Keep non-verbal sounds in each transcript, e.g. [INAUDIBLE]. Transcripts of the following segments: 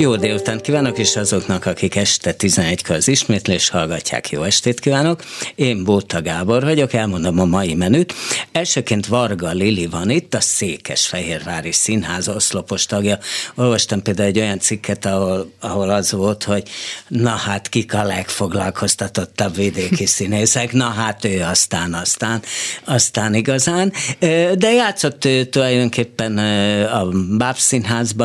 Jó délután kívánok, és azoknak, akik este 11-kor az ismétlés hallgatják, jó estét kívánok. Én Bóta Gábor vagyok, elmondom a mai menüt. Elsőként Varga Lili van itt, a Székesfehérvári Színház oszlopos tagja. Olvastam például egy olyan cikket, ahol, ahol az volt, hogy na hát kik a legfoglalkoztatottabb vidéki [LAUGHS] színészek, na hát ő aztán, aztán, aztán igazán. De játszott ő tulajdonképpen a Bábszínházban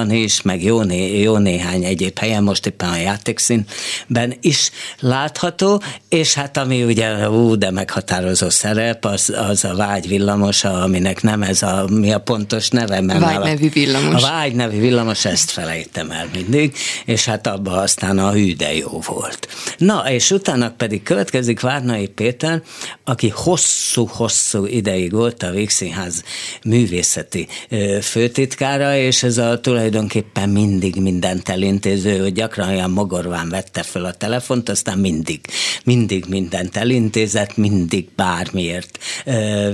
Színházban is, meg jó, né, jó néhány néhány egyéb helyen, most éppen a játékszínben is látható, és hát ami ugye, ú, de meghatározó szerep, az, az a vágy villamosa, aminek nem ez a, mi a pontos neve. Mert vágy nevű villamos. A vágy nevű villamos, ezt felejtem el mindig, és hát abban aztán a hű de jó volt. Na, és utána pedig következik Várnai Péter, aki hosszú-hosszú ideig volt a Vígszínház művészeti főtitkára, és ez a tulajdonképpen mindig mindent elintéző, hogy gyakran olyan mogorván vette föl a telefont, aztán mindig, mindig mindent elintézett, mindig bármiért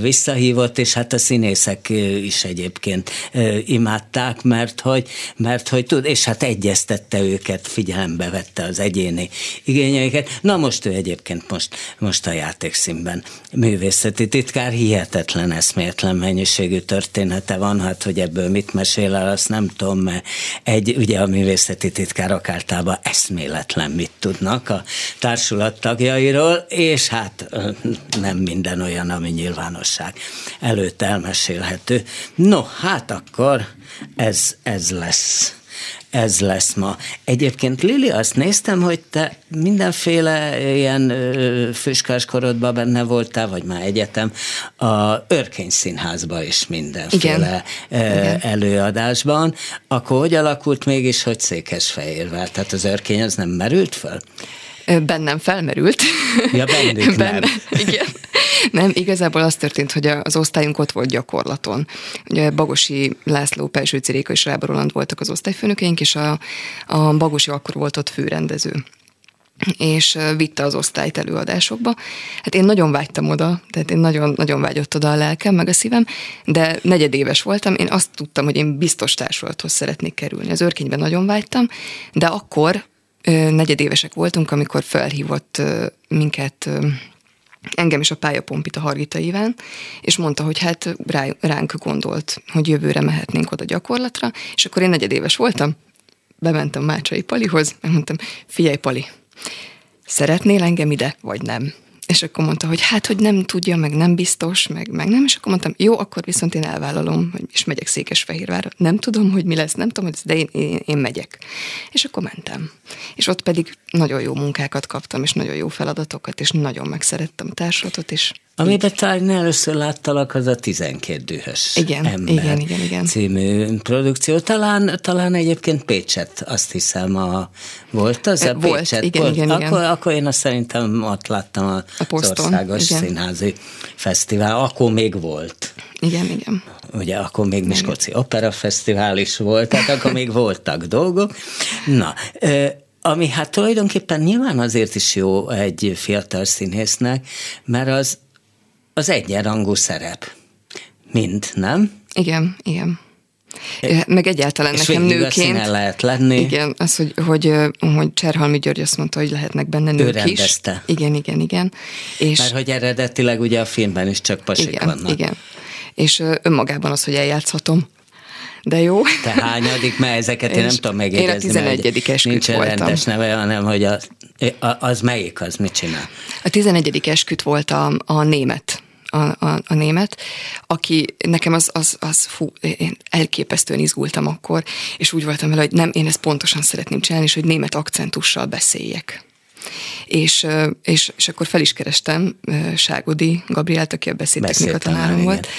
visszahívott, és hát a színészek is egyébként imádták, mert hogy, mert hogy tud, és hát egyeztette őket, figyelembe vette az egyéni igényeiket. Na most ő egyébként most, most a játékszínben művészeti titkár, hihetetlen eszméletlen mennyiségű története van, hát hogy ebből mit mesél el, azt nem tudom, mert egy, ugye a művészeti művészeti titkárok általában eszméletlen mit tudnak a társulat tagjairól, és hát nem minden olyan, ami nyilvánosság előtt elmesélhető. No, hát akkor ez, ez lesz ez lesz ma. Egyébként Lili, azt néztem, hogy te mindenféle ilyen füskás korodban benne voltál, vagy már egyetem, a Örkény Színházba is mindenféle Igen. előadásban. Akkor hogy alakult mégis, hogy Székesfehérvár? Tehát az Örkény az nem merült föl? Bennem felmerült. Ja, bennük [LAUGHS] Benne. Igen. Nem, igazából az történt, hogy az osztályunk ott volt gyakorlaton. Ugye Bagosi László, Pelső Ciréka és Rába Roland voltak az osztályfőnökeink, és a, a Bagosi akkor volt ott főrendező és vitte az osztályt előadásokba. Hát én nagyon vágytam oda, tehát én nagyon, nagyon vágyott oda a lelkem, meg a szívem, de negyedéves voltam, én azt tudtam, hogy én biztos társulathoz szeretnék kerülni. Az őrkényben nagyon vágytam, de akkor negyedévesek voltunk, amikor felhívott minket engem is a pályapompit a Hargita Iván, és mondta, hogy hát rá, ránk gondolt, hogy jövőre mehetnénk oda gyakorlatra, és akkor én negyedéves voltam, bementem Mácsai Palihoz, megmondtam, figyelj Pali, szeretnél engem ide, vagy nem? És akkor mondta, hogy hát, hogy nem tudja, meg nem biztos, meg, meg nem, és akkor mondtam, jó, akkor viszont én elvállalom, és megyek Székesfehérvárra. Nem tudom, hogy mi lesz, nem tudom, de én, én, én megyek. És akkor mentem. És ott pedig nagyon jó munkákat kaptam, és nagyon jó feladatokat, és nagyon megszerettem a társulatot, és Amiben talán először láttalak, az a 12 dühös igen, ember igen, igen, igen. című produkció. Talán, talán egyébként Pécset, azt hiszem, a, volt az a volt, Pécset? Igen, volt. igen, akkor, igen. akkor én azt szerintem ott láttam a, a Poston, Országos igen. Színházi Fesztivál. Akkor még volt. Igen, igen. Ugye akkor még Miskolci Opera Fesztivál is volt, tehát akkor még voltak dolgok. Na, ami hát tulajdonképpen nyilván azért is jó egy fiatal színésznek, mert az az egyenrangú szerep. Mind, nem? Igen, igen. Meg egyáltalán és nekem nőként. el lehet lenni. Igen, az, hogy, hogy, hogy Cserhalmi György azt mondta, hogy lehetnek benne nők ő rendezte. is. Igen, igen, igen. És Mert hogy eredetileg ugye a filmben is csak pasik igen, vannak. Igen, és önmagában az, hogy eljátszhatom, de jó. Te hányadik, mert ezeket én, én nem tudom megjegyezni. Én a 11. esküt Nincs rendes neve, hanem hogy az, az melyik, az mit csinál? A 11. esküt volt a, a német a, a, a német, aki nekem az, az, az fú, én elképesztően izgultam akkor, és úgy voltam vele, hogy nem, én ezt pontosan szeretném csinálni, és hogy német akcentussal beszéljek. És, és, és akkor fel is kerestem Ságodi Gabrielt, aki a beszédtechnika tanárom volt, igen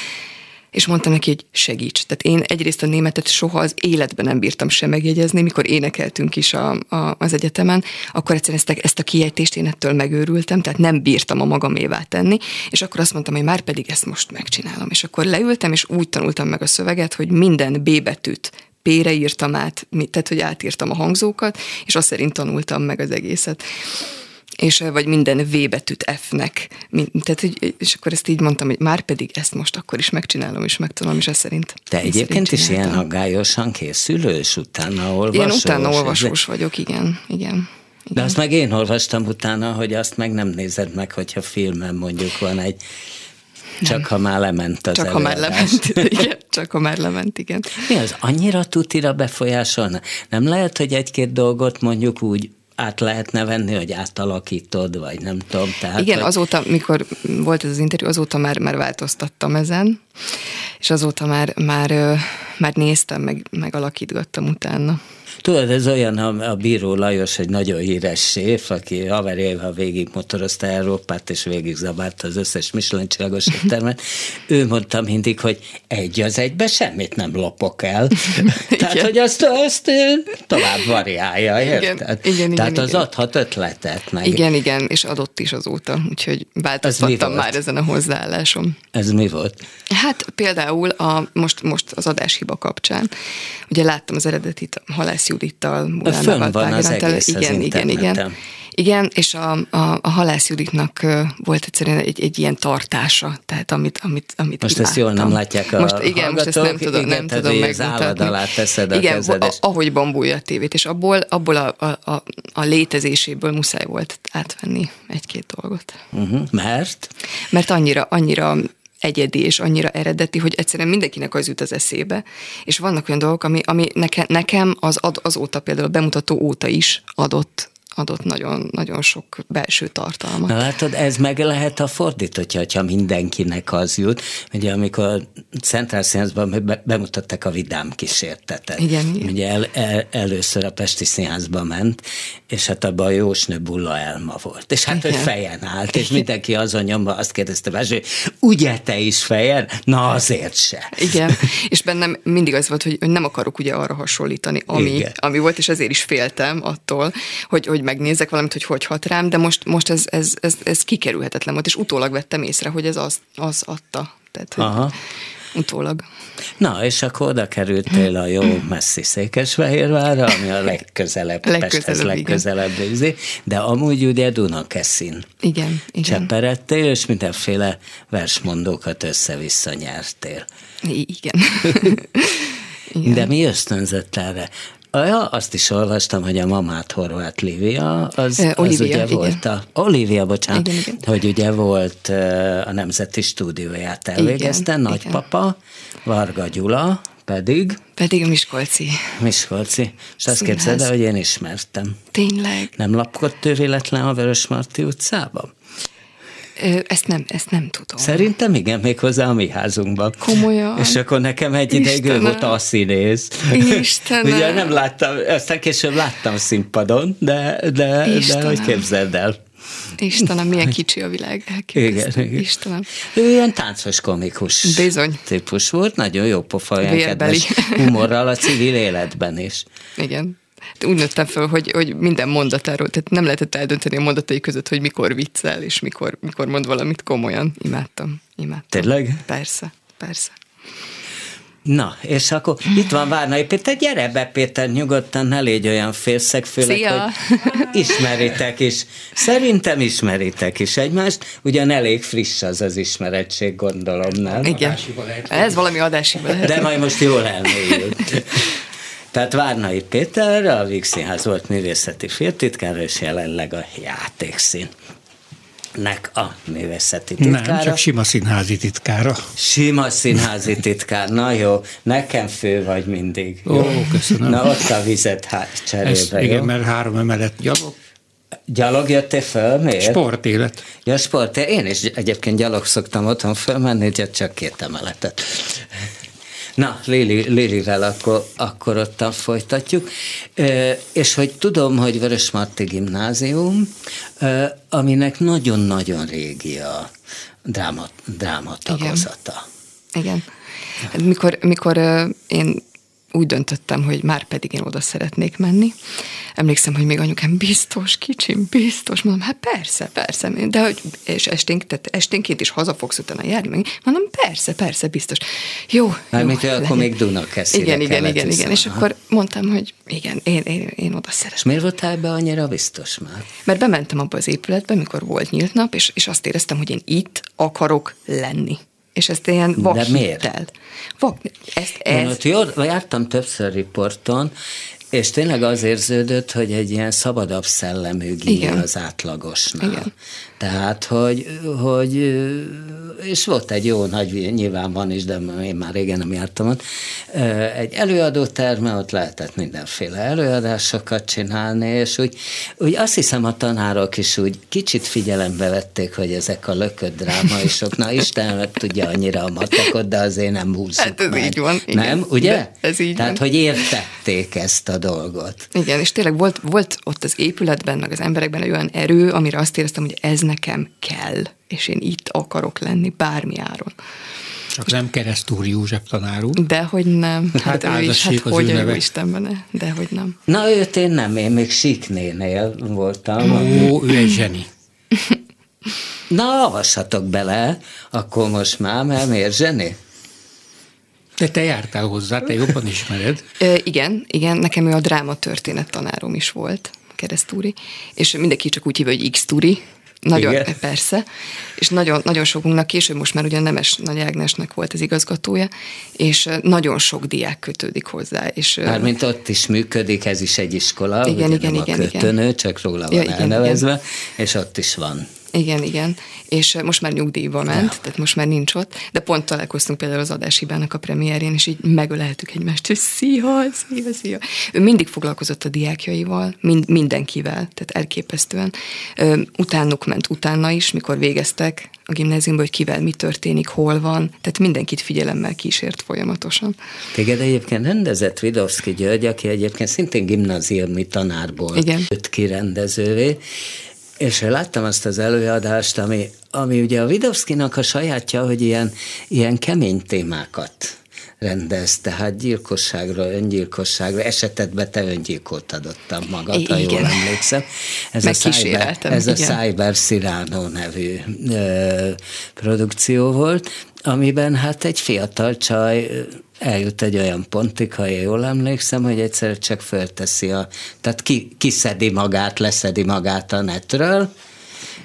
és mondtam neki, hogy segíts. Tehát én egyrészt a németet soha az életben nem bírtam sem megjegyezni, mikor énekeltünk is a, a, az egyetemen, akkor egyszerűen ezt a, ezt a kiejtést én ettől megőrültem, tehát nem bírtam a magamévá tenni, és akkor azt mondtam, hogy már pedig ezt most megcsinálom. És akkor leültem, és úgy tanultam meg a szöveget, hogy minden B betűt P-re írtam át, tehát hogy átírtam a hangzókat, és azt szerint tanultam meg az egészet és vagy minden V betűt F-nek. Tehát, hogy, és akkor ezt így mondtam, hogy már pedig ezt most akkor is megcsinálom, és megtanulom, és ez szerint. Te egyébként is ilyen aggályosan készülő, és utána olvasós? Én utána olvasós vagyok, igen, igen. Igen. De azt meg én olvastam utána, hogy azt meg nem nézed meg, hogyha filmen mondjuk van egy csak nem. ha már lement az Csak ha már lement, [LAUGHS] igen. Csak ha már lement, igen. Mi az, annyira tutira befolyásolna? Nem lehet, hogy egy-két dolgot mondjuk úgy át lehetne venni, hogy átalakítod, vagy nem tudom. Tehát, Igen, hogy... azóta, mikor volt ez az interjú, azóta már, már változtattam ezen, és azóta már, már, már néztem, meg, meg alakítgattam utána. Tudod, ez olyan, a, a Bíró Lajos egy nagyon híres séf, aki haverjával végig motorozta Európát, és végig zabárta az összes Michelin csillagos éttermet. ő mondta mindig, hogy egy az egybe semmit nem lopok el. [LAUGHS] Tehát, hogy azt, azt tovább variálja, érted? Igen, igen, Tehát igen, az igen. adhat ötletet meg. Igen, igen, és adott is azóta, úgyhogy változtattam már ezen a hozzáállásom. Ez mi volt? Hát például a, most, most az adáshiba kapcsán, ugye láttam az eredetit, Halász Judittal. Fönn van az egész igen, az igen, igen. Igen, és a, a, a Halász Juditnak volt egyszerűen egy, egy ilyen tartása, tehát amit, amit, amit Most ezt jól nem látják a most, Igen, most ezt nem tudom, igen, nem tudom megmutatni. alá teszed a igen, kezed. És... ahogy bambulja a tévét, és abból, abból a, a, a, a létezéséből muszáj volt átvenni egy-két dolgot. Uh-huh. Mert? Mert annyira, annyira egyedi és annyira eredeti, hogy egyszerűen mindenkinek az jut az eszébe. És vannak olyan dolgok, ami, ami nekem, nekem az ad, azóta például a bemutató óta is adott adott nagyon, nagyon sok belső tartalmat. Na látod, ez meg lehet a fordítottja, hogyha mindenkinek az jut. Ugye amikor Centrál Színházban bemutatták a Vidám kísértetet. Igen, igen. Ugye el, el, először a Pesti Színházba ment, és hát abban a Jósnő Bulla Elma volt. És hát igen. hogy fejen állt, és mindenki azon nyomva azt kérdezte, hogy ugye te is fejen? Na azért se. Igen, és bennem mindig az volt, hogy nem akarok ugye arra hasonlítani, ami, ami volt, és ezért is féltem attól, hogy, hogy hogy megnézzek valamit, hogy hogy hat rám, de most, most ez, ez, ez, ez kikerülhetetlen volt, és utólag vettem észre, hogy ez az, az adta. Tehát, hogy Aha. Utólag. Na, és akkor oda kerültél a jó messzi Székesfehérvárra, ami a legközelebb, legközelebb Pesthez legközelebb végzi, de amúgy ugye Dunakeszin. Igen, igen. Cseperedtél, és mindenféle versmondókat össze-vissza nyertél. Igen. [LAUGHS] igen. De mi ösztönzött erre? Ja, azt is olvastam, hogy a mamát Horváth Lívia, az, Olivia, az ugye igen. volt a... Olivia, bocsánat, igen, igen. hogy ugye volt a Nemzeti Stúdióját elvégezte, igen, nagypapa, igen. Varga Gyula, pedig... Pedig Miskolci. Miskolci. És azt képzeld el, hogy én ismertem. Tényleg? Nem lapkott ő véletlen a Vörösmarty utcában? Ezt nem, ezt nem tudom. Szerintem igen, még hozzá a mi házunkban. Komolyan? És akkor nekem egy ideig ő volt a színész. Istenem. Ugye nem láttam, aztán később láttam színpadon, de, de, de hogy képzeld el. Istenem, milyen kicsi a világ. Igen, igen. Istenem. Ő ilyen táncos komikus Bizony. típus volt, nagyon jó pofa, olyan kedves humorral a civil életben is. Igen úgy nőttem föl, hogy, hogy minden mondatáról, tehát nem lehetett eldönteni a mondatai között, hogy mikor viccel, és mikor, mikor mond valamit komolyan. Imádtam, imádtam. Tényleg? Persze, persze. Na, és akkor itt van Várnai Péter, gyere be Péter, nyugodtan, ne légy olyan félszeg, főleg, Szia. hogy ismeritek is. Szerintem ismeritek is egymást, ugyan elég friss az az ismerettség, gondolom, nem? Igen, ez valami adásiba lehet. De majd most jól elmélyült. Tehát Várnai Péter, a Víg Színház volt művészeti féltitkára, és jelenleg a játékszín nek a művészeti titkára. Nem, csak sima színházi titkára. Sima színházi titkár, na jó, nekem fő vagy mindig. Ó, jó? köszönöm. Na ott a vizet hát cserébe, Ez, jó? Igen, mert három emelet gyalog. Gyalog jöttél föl, miért? Sportélet. Ja, sportélet. Én is egyébként gyalog szoktam otthon fölmenni, csak két emeletet. Na, Lili, Lilivel akkor, akkor ottan folytatjuk. És hogy tudom, hogy Vörösmarty gimnázium, aminek nagyon-nagyon régi a dráma, dráma tagozata. Igen. Igen. Mikor, mikor én úgy döntöttem, hogy már pedig én oda szeretnék menni. Emlékszem, hogy még anyukám biztos, kicsim, biztos. Mondom, hát persze, persze. De hogy, és esténk, tehát esténként is haza fogsz utána járni. Mondom, persze, persze, biztos. Jó, Mármint, jó, akkor még Dunakeszire Igen, igen, igen, igen. És akkor mondtam, hogy igen, én, én, én oda És szeretnék. miért voltál ebbe annyira biztos már? Mert bementem abba az épületbe, mikor volt nyílt nap, és, és azt éreztem, hogy én itt akarok lenni. És ezt ilyen De vak miért? hittel. Vak, ezt, Én ez, ott jól, jártam többször riporton, és tényleg az érződött, hogy egy ilyen szabadabb szellemű az átlagosnál. Igen. Tehát, hogy, hogy, és volt egy jó nagy, nyilván van is, de én már régen nem jártam ott, egy előadóterme, ott lehetett mindenféle előadásokat csinálni, és úgy, úgy azt hiszem a tanárok is úgy kicsit figyelembe vették, hogy ezek a lökött drámaisok, na Isten tudja annyira a matekot, de azért nem húzzuk Hát ez meg. így van, igen. Nem, ugye? De ez így Tehát, van. hogy értették ezt a dolgot. Igen, és tényleg volt, volt ott az épületben, meg az emberekben egy olyan erő, amire azt éreztem, hogy ez nekem kell, és én itt akarok lenni bármi áron. Csak nem Keresztúr József tanár úr. De hogy nem. Hát, Hát ő is, hát hogy ő a jó neve. Istenben, de hogy nem. Na őt én nem, én még Siknénél voltam. Ó, ő egy zseni. [LAUGHS] Na, avassatok bele, akkor most már, mert miért zseni? De te jártál hozzá, te jobban ismered. Ö, igen, igen, nekem ő a dráma történet tanárom is volt, keresztúri, és mindenki csak úgy hívja, hogy X-turi, nagyon, Igen. persze, és nagyon, nagyon sokunknak később most már ugye Nemes Nagy Ágnesnek volt az igazgatója, és nagyon sok diák kötődik hozzá, és Mármint ott is működik, ez is egy iskola, Igen, ugye igen, nem igen, a igen. kötönő, csak róla van Ja, igen, elnevezve, és ott is van. Igen, igen. És most már nyugdíjba ment, tehát most már nincs ott, de pont találkoztunk például az adáshibának a premierjén, és így megöleltük egymást, hogy szia, szia, szia. Ő mindig foglalkozott a diákjaival, mind, mindenkivel, tehát elképesztően. Utánuk ment utána is, mikor végeztek a gimnáziumban, hogy kivel mi történik, hol van, tehát mindenkit figyelemmel kísért folyamatosan. Téged egyébként rendezett Vidovszki György, aki egyébként szintén gimnáziumi tanárból Igen. jött ki rendezővé, és láttam azt az előadást, ami, ami ugye a Vidovszkinak a sajátja, hogy ilyen, ilyen kemény témákat rendez, tehát gyilkosságra, öngyilkosságra, esetedben te öngyilkot adottam magad, ha jól Igen. emlékszem. Ez a, Cyber, ez a igen. Cyber Cyrano nevű ö, produkció volt, amiben hát egy fiatal csaj eljut egy olyan pontig, ha én jól emlékszem, hogy egyszer csak fölteszi a, tehát ki, kiszedi magát, leszedi magát a netről,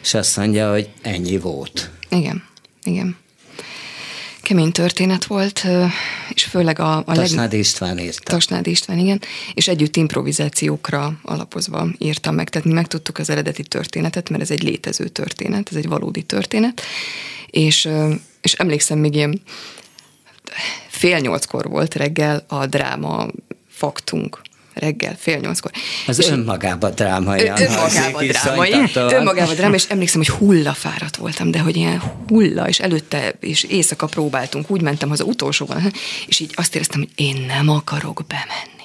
és azt mondja, hogy ennyi volt. Igen, igen. Kemény történet volt, és főleg a, a leg... Tasnád István írta. Tasnád István, igen, és együtt improvizációkra alapozva írtam meg, tehát mi megtudtuk az eredeti történetet, mert ez egy létező történet, ez egy valódi történet, és, és emlékszem még ilyen fél nyolckor volt reggel a dráma faktunk, reggel fél nyolckor. Az És önmagában drámai. Ö- önmagában drámai, önmagában drámai, és emlékszem, hogy hullafáradt voltam, de hogy ilyen hulla, és előtte, és éjszaka próbáltunk, úgy mentem haza utolsóban, és így azt éreztem, hogy én nem akarok bemenni.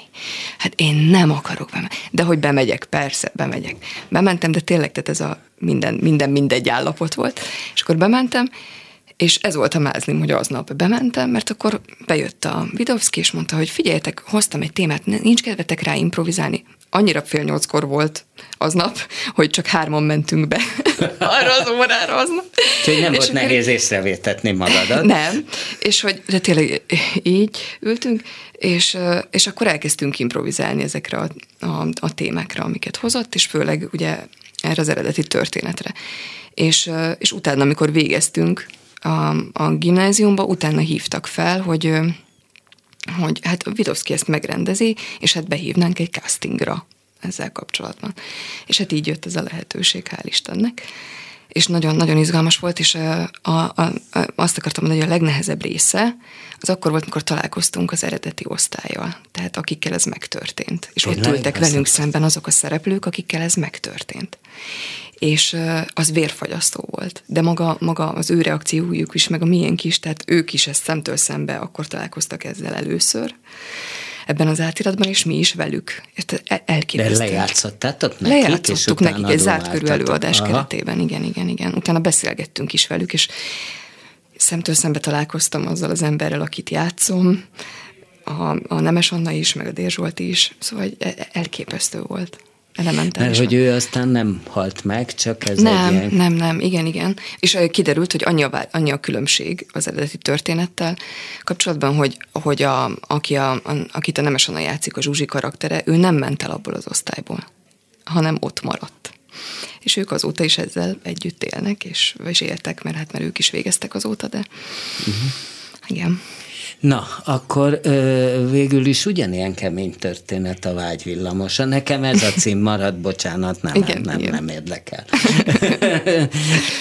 Hát én nem akarok bemenni. De hogy bemegyek, persze, bemegyek. Bementem, de tényleg, tehát ez a minden, minden mindegy állapot volt. És akkor bementem, és ez volt a mázlim, hogy aznap bementem, mert akkor bejött a Vidovszki, és mondta, hogy figyeljetek, hoztam egy témát, nincs kedvetek rá improvizálni. Annyira fél nyolckor volt aznap, hogy csak hárman mentünk be [LAUGHS] arra az órára aznap. Úgyhogy nem És volt akkor- nehéz észrevétetni magadat. nem, és hogy de tényleg így ültünk, és, és akkor elkezdtünk improvizálni ezekre a, a, a témákra, amiket hozott, és főleg ugye erre az eredeti történetre. És, és utána, amikor végeztünk a, a gimnáziumba, utána hívtak fel, hogy hogy hát Vidovszki ezt megrendezi, és hát behívnánk egy castingra ezzel kapcsolatban. És hát így jött ez a lehetőség, hál' Istennek. És nagyon-nagyon izgalmas volt, és a, a, a, azt akartam mondani, hogy a legnehezebb része az akkor volt, mikor találkoztunk az eredeti osztályjal, tehát akikkel ez megtörtént. És ott Tényleg? ültek Azt velünk szemben azok a szereplők, akikkel ez megtörtént. És az vérfagyasztó volt. De maga, maga az ő reakciójuk is, meg a miénk is, tehát ők is ezt szemtől szembe akkor találkoztak ezzel először ebben az átiratban, és mi is velük. Ezt el- De elképesztő. lejátszottátok nekik, és Lejátszottuk utána nekik egy zárt körű előadás Aha. keretében, igen, igen, igen. Utána beszélgettünk is velük, és szemtől szembe találkoztam azzal az emberrel, akit játszom, a, a Nemes Anna is, meg a Dér Zsolt is, szóval e- elképesztő volt. Elementális. Mert hogy ő aztán nem halt meg, csak ez nem, egy ilyen... nem, nem, igen, igen. És kiderült, hogy annyi a, annyi a különbség az eredeti történettel kapcsolatban, hogy, hogy a, aki a, a, akit a Nemes Anna játszik, a Zsuzsi karaktere, ő nem ment el abból az osztályból, hanem ott maradt. És ők azóta is ezzel együtt élnek, és, és éltek, mert hát mert ők is végeztek azóta, de uh-huh. igen. Na, akkor ö, végül is ugyanilyen kemény történet a vágyvillamosa. Nekem ez a cím marad, bocsánat, nem, igen, nem, igen. nem érdekel.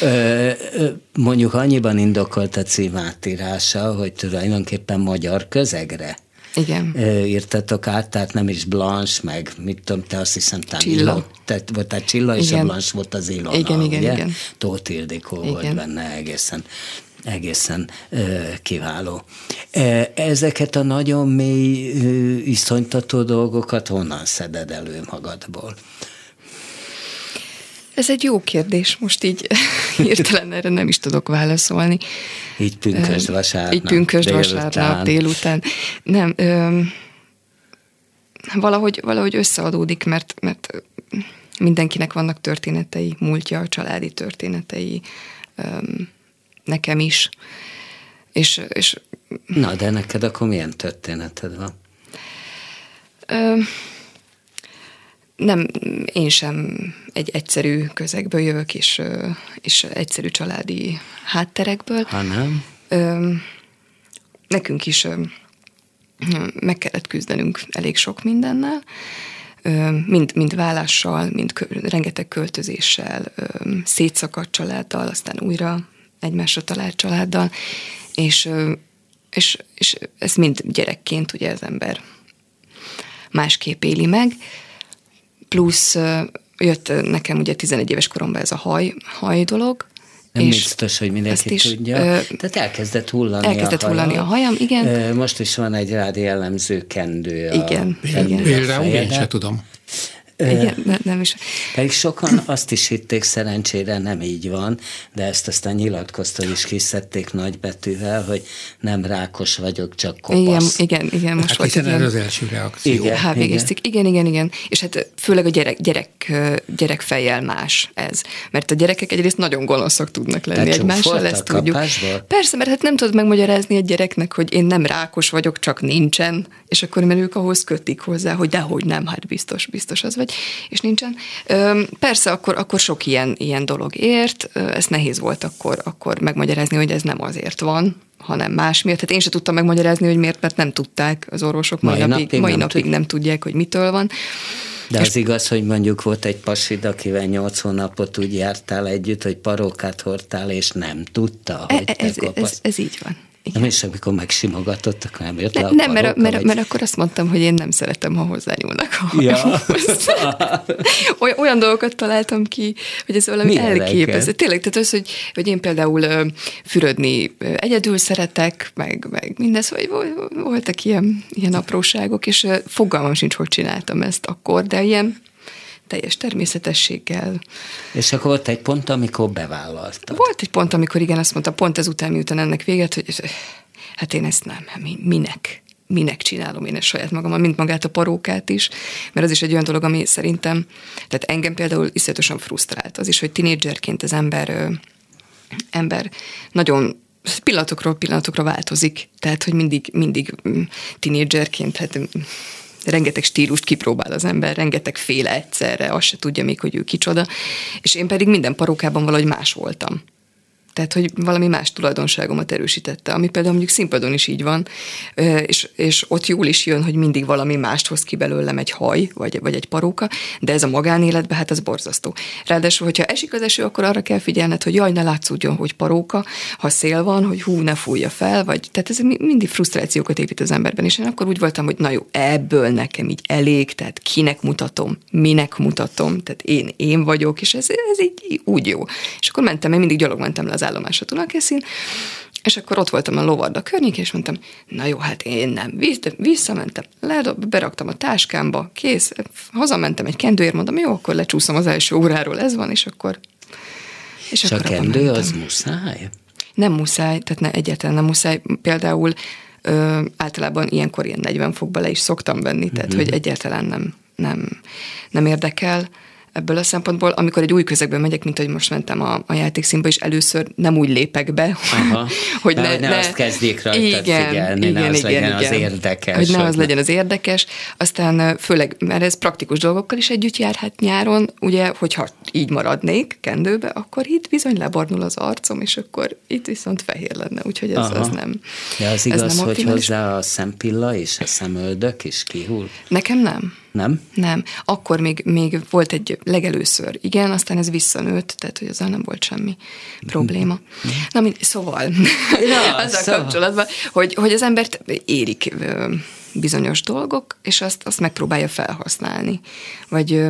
ö, mondjuk annyiban indokolt a cím átírása, hogy tulajdonképpen magyar közegre igen. írtatok át, tehát nem is Blanche, meg mit tudom, te azt hiszem, talán Csilla. tehát, vagy tehát Csilla és a Blanche volt az Ilona, igen, igen, ugye? igen. Tóth Ildikó igen. volt benne egészen egészen kiváló. Ezeket a nagyon mély, iszonytató dolgokat honnan szeded elő magadból? Ez egy jó kérdés, most így [LAUGHS] hirtelen erre nem is tudok válaszolni. Így pünkösd vasárnap. Így pünkösd délután. vasárnap délután. Nem, ö, valahogy, valahogy összeadódik, mert, mert mindenkinek vannak történetei, múltja, családi történetei, ö, nekem is. És, és, Na, de neked akkor milyen történeted van? Ö, nem, én sem egy egyszerű közegből jövök, és, és egyszerű családi hátterekből. Ha nem? Ö, nekünk is meg kellett küzdenünk elég sok mindennel, mind, mind vállással, mind kö, rengeteg költözéssel, szétszakadt családdal, aztán újra egymásra talált családdal, és, és, és ezt mind gyerekként ugye az ember másképp éli meg, plusz jött nekem ugye 11 éves koromban ez a haj, haj dolog, nem és biztos, hogy mindenki is, tudja. Ö, Tehát elkezdett hullani elkezdett a hajam. hullani a hajam, igen. Most is van egy rád jellemző kendő. Igen, a, igen. Rá én sem tudom. Igen, ne, nem is. Pedig sokan azt is hitték, szerencsére nem így van, de ezt aztán nyilatkoztól is kiszedték nagybetűvel, hogy nem rákos vagyok, csak kopasz. Igen, igen, igen most hát volt hiszen ilyen... az első reakció. Igen, Hát végezték. Igen, igen, igen. És hát főleg a gyerek, gyerek, gyerek fejjel más ez. Mert a gyerekek egyrészt nagyon gonoszak tudnak lenni Tehát egymással, ezt tudjuk. Persze, mert hát nem tudod megmagyarázni egy gyereknek, hogy én nem rákos vagyok, csak nincsen, és akkor mert ők ahhoz kötik hozzá, hogy dehogy nem, hát biztos, biztos az vagy és nincsen. Persze akkor, akkor sok ilyen, ilyen dolog ért, ez nehéz volt akkor, akkor megmagyarázni, hogy ez nem azért van, hanem más miért. Hát én sem tudtam megmagyarázni, hogy miért, mert nem tudták az orvosok, mai, mai napig, napig, mai nem napig tud... nem tudják, hogy mitől van. De az igaz, hogy mondjuk volt egy pasid, akivel nyolc hónapot úgy jártál együtt, hogy parókát hordtál, és nem tudta, hogy e, ez, ez, ez, ez így van. Igen. Nem is, amikor megsimogatott, akkor nem jött ne, le a Nem, mert, mert, mert akkor azt mondtam, hogy én nem szeretem, ha hozzányúlnak a ja. [LAUGHS] olyan, olyan dolgokat találtam ki, hogy ez valami elképesztő. Tényleg, tehát az, hogy, hogy én például fürödni egyedül szeretek, meg, meg mindez, hogy voltak ilyen, ilyen apróságok, és fogalmam sincs, hogy csináltam ezt akkor, de ilyen teljes természetességgel. És akkor volt egy pont, amikor bevállalta. Volt egy pont, amikor igen, azt mondta, pont ezután, miután ennek véget, hogy hát én ezt nem, hát minek? minek csinálom én ezt saját magam, mint magát a parókát is, mert az is egy olyan dolog, ami szerintem, tehát engem például iszonyatosan frusztrált az is, hogy tinédzserként az ember, ember nagyon pillanatokról pillanatokra változik, tehát, hogy mindig, mindig mm, tinédzserként, hát rengeteg stílust kipróbál az ember, rengeteg féle egyszerre, azt se tudja még, hogy ő kicsoda, és én pedig minden parókában valahogy más voltam. Tehát, hogy valami más tulajdonságomat erősítette, ami például mondjuk színpadon is így van, és, és ott jól is jön, hogy mindig valami mást hoz ki belőlem egy haj, vagy, vagy egy paróka, de ez a magánéletben, hát ez borzasztó. Ráadásul, hogyha esik az eső, akkor arra kell figyelned, hogy jaj, ne látszódjon, hogy paróka, ha szél van, hogy hú, ne fújja fel, vagy tehát ez mindig frusztrációkat épít az emberben, és én akkor úgy voltam, hogy na jó, ebből nekem így elég, tehát kinek mutatom, minek mutatom, tehát én, én vagyok, és ez, ez így úgy jó. És akkor mentem, én mindig gyalog mentem le az állomásra Dunakeszin, és akkor ott voltam a lovarda környék, és mondtam, na jó, hát én nem. Visszamentem, ledob, beraktam a táskámba, kész, hazamentem egy kendőért, mondom, jó, akkor lecsúszom az első óráról, ez van, és akkor... És, és akkor a kendő az muszáj? Nem muszáj, tehát ne, egyáltalán nem muszáj. Például Ö, általában ilyenkor ilyen 40 fokba le is szoktam venni, tehát Mhm. hogy egyáltalán nem, nem, nem érdekel ebből a szempontból, amikor egy új közegbe megyek, mint hogy most mentem a, a játékszínba, és először nem úgy lépek be, Aha. [LAUGHS] hogy ne, hogy ne azt kezdjék rajtad igen, figyelni, igen, ne az igen, legyen az igen. érdekes, Hogy ne az ne- legyen az érdekes. Aztán főleg, mert ez praktikus dolgokkal is együtt járhat nyáron, ugye, hogyha így maradnék kendőbe, akkor itt bizony lebarnul az arcom, és akkor itt viszont fehér lenne, úgyhogy ez, Aha. az nem Ja, az ez igaz, nem hogy hozzá a szempilla és a szemöldök is kihull, Nekem nem. Nem? Nem. Akkor még, még volt egy legelőször, igen, aztán ez visszanőtt, tehát hogy azzal nem volt semmi probléma. Na, mind, szóval, [LAUGHS] Ja, [LAUGHS] azzal szóval. kapcsolatban, hogy, hogy az embert érik bizonyos dolgok, és azt, azt megpróbálja felhasználni. Vagy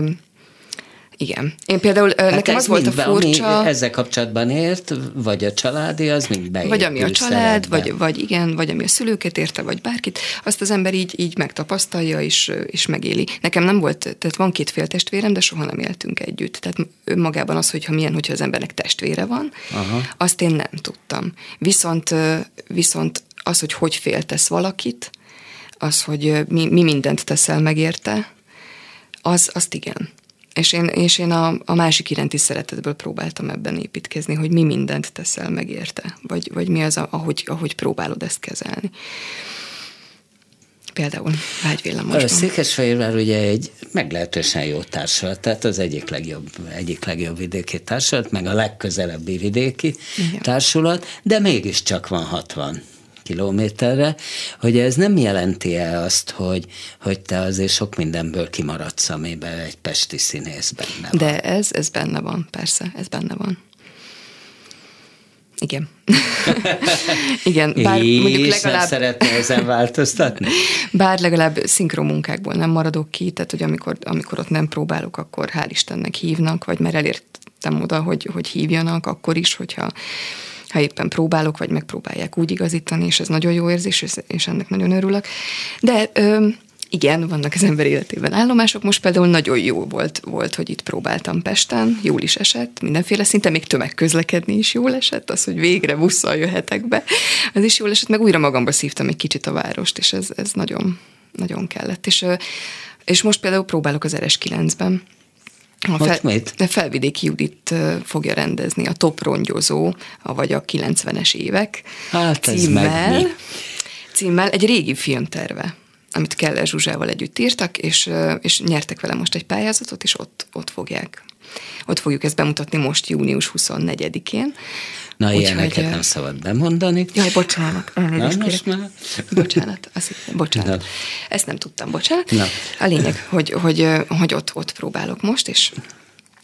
igen. Én például, ö, nekem ez az volt a be- ami furcsa... ezzel kapcsolatban ért, vagy a családi, az mind beépül Vagy ami a család, vagy, vagy igen, vagy ami a szülőket érte, vagy bárkit, azt az ember így, így megtapasztalja és, és megéli. Nekem nem volt, tehát van két féltestvérem, de soha nem éltünk együtt. Tehát önmagában az, hogyha milyen, hogyha az embernek testvére van, Aha. azt én nem tudtam. Viszont, viszont az, hogy hogy féltesz valakit, az, hogy mi, mi mindent teszel meg érte, az, azt igen. És én, és én a, a másik iránti szeretetből próbáltam ebben építkezni, hogy mi mindent teszel meg érte, vagy, vagy mi az, a- ahogy, ahogy próbálod ezt kezelni. Például vágyvillamosban. Székesfehérvár ugye egy meglehetősen jó társulat, tehát az egyik legjobb, egyik legjobb vidéki társulat, meg a legközelebbi vidéki Igen. társulat, de mégiscsak van 60 kilométerre, hogy ez nem jelenti el azt, hogy, hogy te azért sok mindenből kimaradsz, amiben egy pesti színész benne van. De ez, ez benne van, persze, ez benne van. Igen. [LAUGHS] Igen, bár mondjuk És nem legalább... szeretne ezen változtatni? [LAUGHS] Bár legalább szinkromunkákból nem maradok ki, tehát hogy amikor, amikor ott nem próbálok, akkor hál' Istennek hívnak, vagy mert elértem oda, hogy, hogy hívjanak, akkor is, hogyha ha éppen próbálok, vagy megpróbálják úgy igazítani, és ez nagyon jó érzés, és- ennek nagyon örülök. De ö, igen, vannak az ember életében állomások. Most például nagyon jó volt, volt, hogy itt próbáltam Pesten, jól is esett, mindenféle szinten, még tömegközlekedni is jól esett, az, hogy végre busszal jöhetek be, az is jól esett, meg újra magamba szívtam egy kicsit a várost, és ez, ez nagyon, nagyon kellett. És, és most például próbálok az RS9-ben, a Hogy mit? de Felvidéki Judit fogja rendezni a Top Rongyozó, vagy a 90-es évek Hát címmel, címmel egy régi filmterve amit Keller Zsuzsával együtt írtak, és, és nyertek vele most egy pályázatot, és ott, ott fogják ott fogjuk ezt bemutatni most június 24-én. Na, Úgyhogy, ilyeneket ö, nem szabad bemondani. Jaj, bocsánat, elnézést Na, most már. Bocsánat, azt bocsánat. Na. Ezt nem tudtam, bocsánat. Na. A lényeg, hogy, hogy, hogy ott, ott próbálok most, és,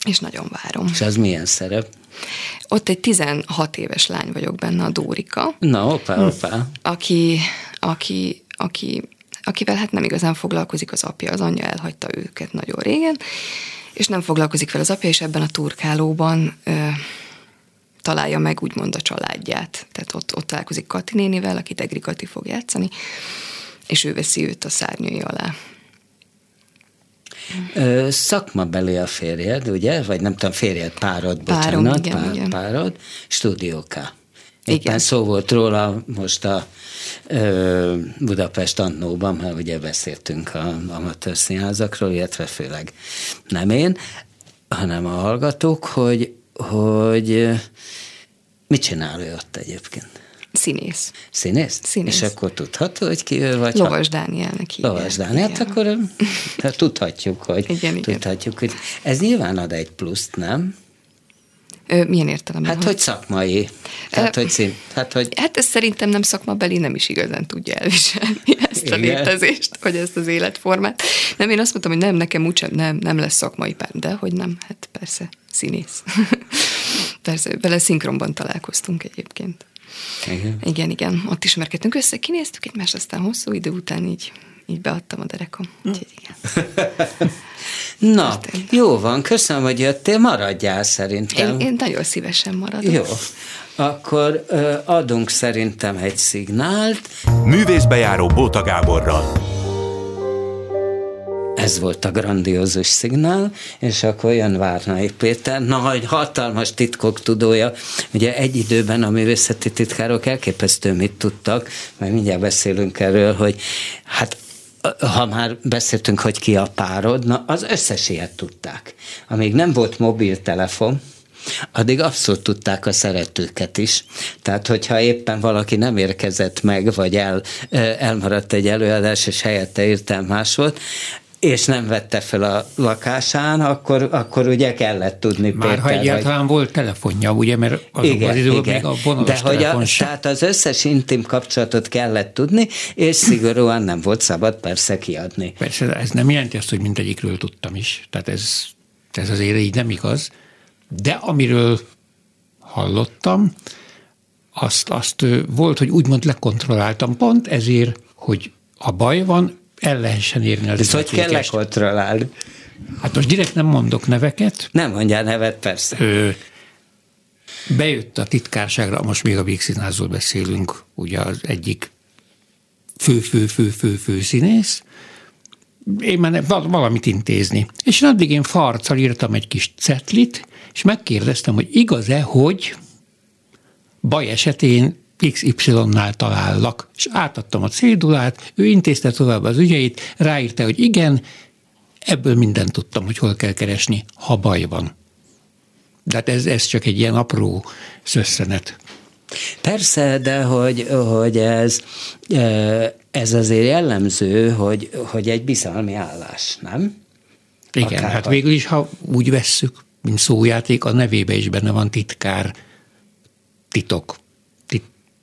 és nagyon várom. És az milyen szerep? Ott egy 16 éves lány vagyok benne, a Dórika, Na, opá, opá. aki, aki, aki, akivel hát nem igazán foglalkozik az apja, az anyja elhagyta őket nagyon régen, és nem foglalkozik vele az apja, és ebben a turkálóban ö, találja meg úgymond a családját. Tehát ott, ott találkozik Kati nénivel, akit Egri Kati fog játszani, és ő veszi őt a szárnyai alá. Ö, szakmabeli a férjed, ugye? Vagy nem tudom, férjed, párod, Párom, bocsánat, igen, pár, igen. párod, stúdióká. Éppen Igen. szó volt róla most a ö, Budapest Annóban, mert ugye beszéltünk a amatőr színházakról, illetve főleg nem én, hanem a hallgatók, hogy, hogy mit csinál ő ott egyébként? Színész. Színész? Színész. És akkor tudható, hogy ki ő, vagy Lovas Dánielnek hívják. Lovas Dániel, hát Igen. akkor hát tudhatjuk, hogy [LAUGHS] Igen, igen. tudhatjuk, hogy ez nyilván ad egy pluszt, nem? Ö, milyen értelemben? Hát, hogy szakmai. Tehát, Ö, hogy szín, hát, hogy Hát ez szerintem nem szakmabeli, nem is igazán tudja elviselni [LAUGHS] ezt a Igen. létezést, vagy ezt az életformát. Nem, én azt mondtam, hogy nem, nekem úgysem nem, nem lesz szakmai pár, de hogy nem, hát persze, színész. [LAUGHS] persze, vele szinkronban találkoztunk egyébként. igen. Igen, igen, ott ismerkedtünk össze, kinéztük egymást, aztán hosszú idő után így, így beadtam a derekom. Úgyhogy igen. [LAUGHS] Na, jó van, köszönöm, hogy jöttél, maradjál szerintem. Én, én nagyon szívesen maradok. Jó, akkor ö, adunk szerintem egy szignált. Művészbejáró Bóta Gáborral. Ez volt a grandiózus szignál, és akkor jön Várnai Péter, na, hogy hatalmas titkok tudója. Ugye egy időben a művészeti titkárok elképesztő mit tudtak, mert mindjárt beszélünk erről, hogy hát ha már beszéltünk, hogy ki a párod, na az összes ilyet tudták. Amíg nem volt mobiltelefon, addig abszolút tudták a szeretőket is. Tehát, hogyha éppen valaki nem érkezett meg, vagy el, elmaradt egy előadás, és helyette értem más volt, és nem vette fel a lakásán, akkor, akkor ugye kellett tudni Már Péter, ha egyáltalán hogy... volt telefonja, ugye, mert azok igen, az idők még a De hogy a, tehát az összes intim kapcsolatot kellett tudni, és szigorúan nem volt szabad persze kiadni. Persze, ez nem jelenti azt, hogy mindegyikről tudtam is. Tehát ez, ez azért így nem igaz. De amiről hallottam, azt, azt volt, hogy úgymond lekontrolláltam pont ezért, hogy ha baj van, el lehessen érni az Ez hogy kell lekontrollálni? Hát most direkt nem mondok neveket. Nem mondjál nevet, persze. Ö, bejött a titkárságra, most még a Vígszínházról beszélünk, ugye az egyik fő-fő-fő-fő-fő színész, én már valamit intézni. És addig én farccal írtam egy kis cetlit, és megkérdeztem, hogy igaz-e, hogy baj esetén XY-nál talállak. És átadtam a cédulát, ő intézte tovább az ügyeit, ráírta, hogy igen, ebből mindent tudtam, hogy hol kell keresni, ha baj van. De hát ez, ez csak egy ilyen apró szösszenet. Persze, de hogy, hogy ez, e, ez azért jellemző, hogy, hogy egy bizalmi állás, nem? Igen, Akár hát végül is, ha úgy vesszük, mint szójáték, a nevébe is benne van titkár, titok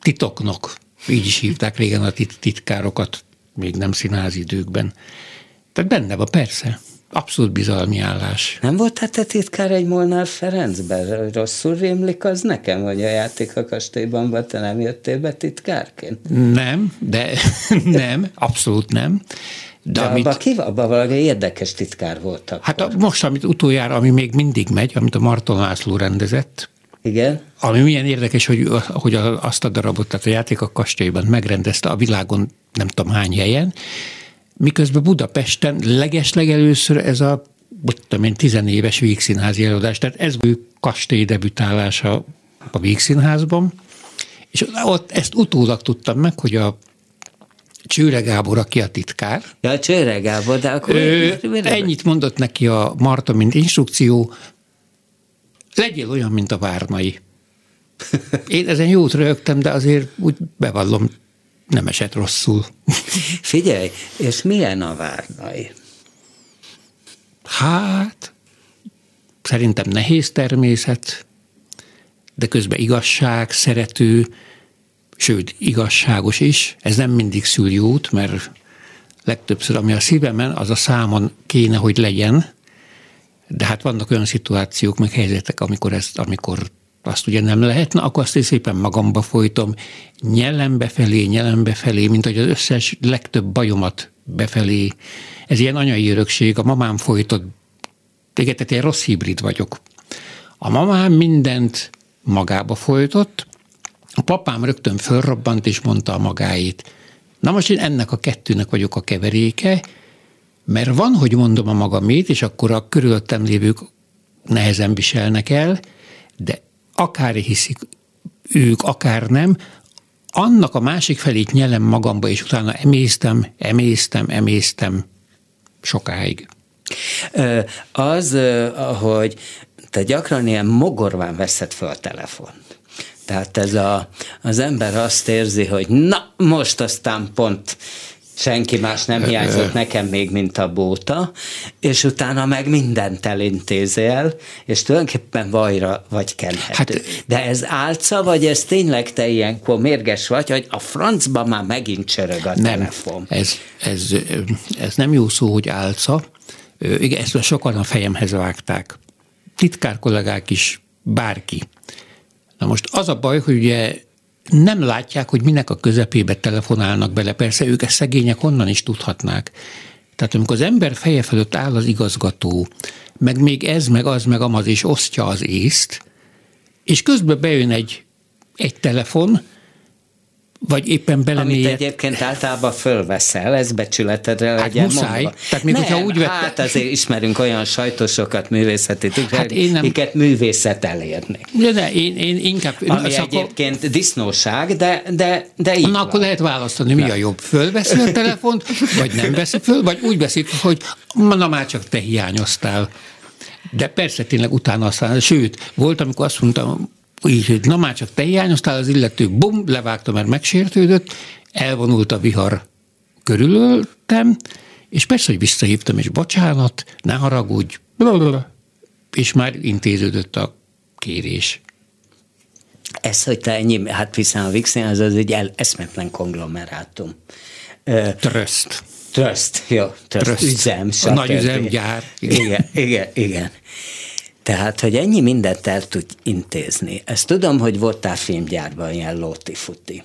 titoknok, így is hívták régen a tit- titkárokat, még nem színházi időkben. Tehát benne van, persze. Abszolút bizalmi állás. Nem volt hát a titkár egy Molnár Ferencben? Rosszul rémlik az nekem, hogy a játék a kastélyban te nem jöttél be titkárként? Nem, de [LAUGHS] nem, abszolút nem. De, de amit, abban ki, abban valami érdekes titkár voltak. Hát a, most, amit utoljára, ami még mindig megy, amit a Marton László rendezett, igen. Ami milyen érdekes, hogy, hogy azt a darabot, tehát a játék a kastélyban megrendezte a világon nem tudom hány helyen, miközben Budapesten legeslegelőször ez a tudom én, tizenéves Vígszínházi előadás, tehát ez ő kastély debütálása a Vígszínházban, és ott ezt utólag tudtam meg, hogy a Csőre Gábor, aki a titkár. Ja, Csőre Gábor, de akkor... Ő, ennyit mondott neki a Marta, mint instrukció, Legyél olyan, mint a várnai. Én ezen jót rögtem, de azért úgy bevallom, nem esett rosszul. Figyelj, és milyen a várnai? Hát, szerintem nehéz természet, de közben igazság, szerető, sőt, igazságos is. Ez nem mindig szül jót, mert legtöbbször, ami a szívemen, az a számon kéne, hogy legyen, de hát vannak olyan szituációk, meg helyzetek, amikor, ezt, amikor azt ugye nem lehetne, akkor azt szépen magamba folytom, nyelem befelé, nyelem befelé, mint hogy az összes legtöbb bajomat befelé. Ez ilyen anyai örökség, a mamám folytott, téged, tehát én rossz hibrid vagyok. A mamám mindent magába folytott, a papám rögtön fölrobbant és mondta a magáit. Na most én ennek a kettőnek vagyok a keveréke, mert van, hogy mondom a magamét, és akkor a körülöttem lévők nehezen viselnek el, de akár hiszik ők, akár nem, annak a másik felét nyelem magamba, és utána emésztem, emésztem, emésztem sokáig. Az, hogy te gyakran ilyen mogorván veszed fel a telefont. Tehát ez a, az ember azt érzi, hogy na, most aztán pont senki más nem hiányzott [LAUGHS] nekem még, mint a bóta, és utána meg mindent elintézel, és tulajdonképpen vajra vagy kenhető. Hát, De ez álca, vagy ez tényleg te ilyenkor mérges vagy, hogy a francban már megint csörög a nem, telefon? Ez, ez, ez nem jó szó, hogy álca. Igen, ezt sokan a fejemhez vágták. Titkár kollégák is, bárki. Na most az a baj, hogy ugye nem látják, hogy minek a közepébe telefonálnak bele. Persze ők ezt szegények onnan is tudhatnák. Tehát amikor az ember feje fölött áll az igazgató, meg még ez, meg az, meg amaz, és osztja az észt, és közben bejön egy, egy telefon, vagy éppen belemélyed. Amit egyébként általában fölveszel, ez becsületedre hát legyen muszáj. mondva. Tehát még nem, hogyha úgy vett... Hát azért ismerünk olyan sajtosokat, művészeti tükrek, hát én nem... művészet elérni. De, de én, én inkább... Ami szakol... egyébként disznóság, de, de, de így Na, van. akkor lehet választani, mi a jobb. Fölveszi a telefont, vagy nem veszi föl, vagy úgy veszi, hogy na már csak te hiányoztál. De persze tényleg utána aztán, sőt, volt, amikor azt mondtam, így, hogy na már csak te hiányoztál, az illető bum, levágta, mert megsértődött, elvonult a vihar körülöltem, és persze, hogy visszahívtam, és bocsánat, ne haragudj, blablabla, és már intéződött a kérés. Ez, hogy te ennyi, hát hiszen a Vixen az az egy el, eszmetlen konglomerátum. Tröszt. Tröszt, jó, tröszt, tröszt. üzem, A nagy üzemgyár. Igen, igen, igen. igen. Tehát, hogy ennyi mindent el tud intézni. Ezt tudom, hogy voltál filmgyárban ilyen lóti-futi.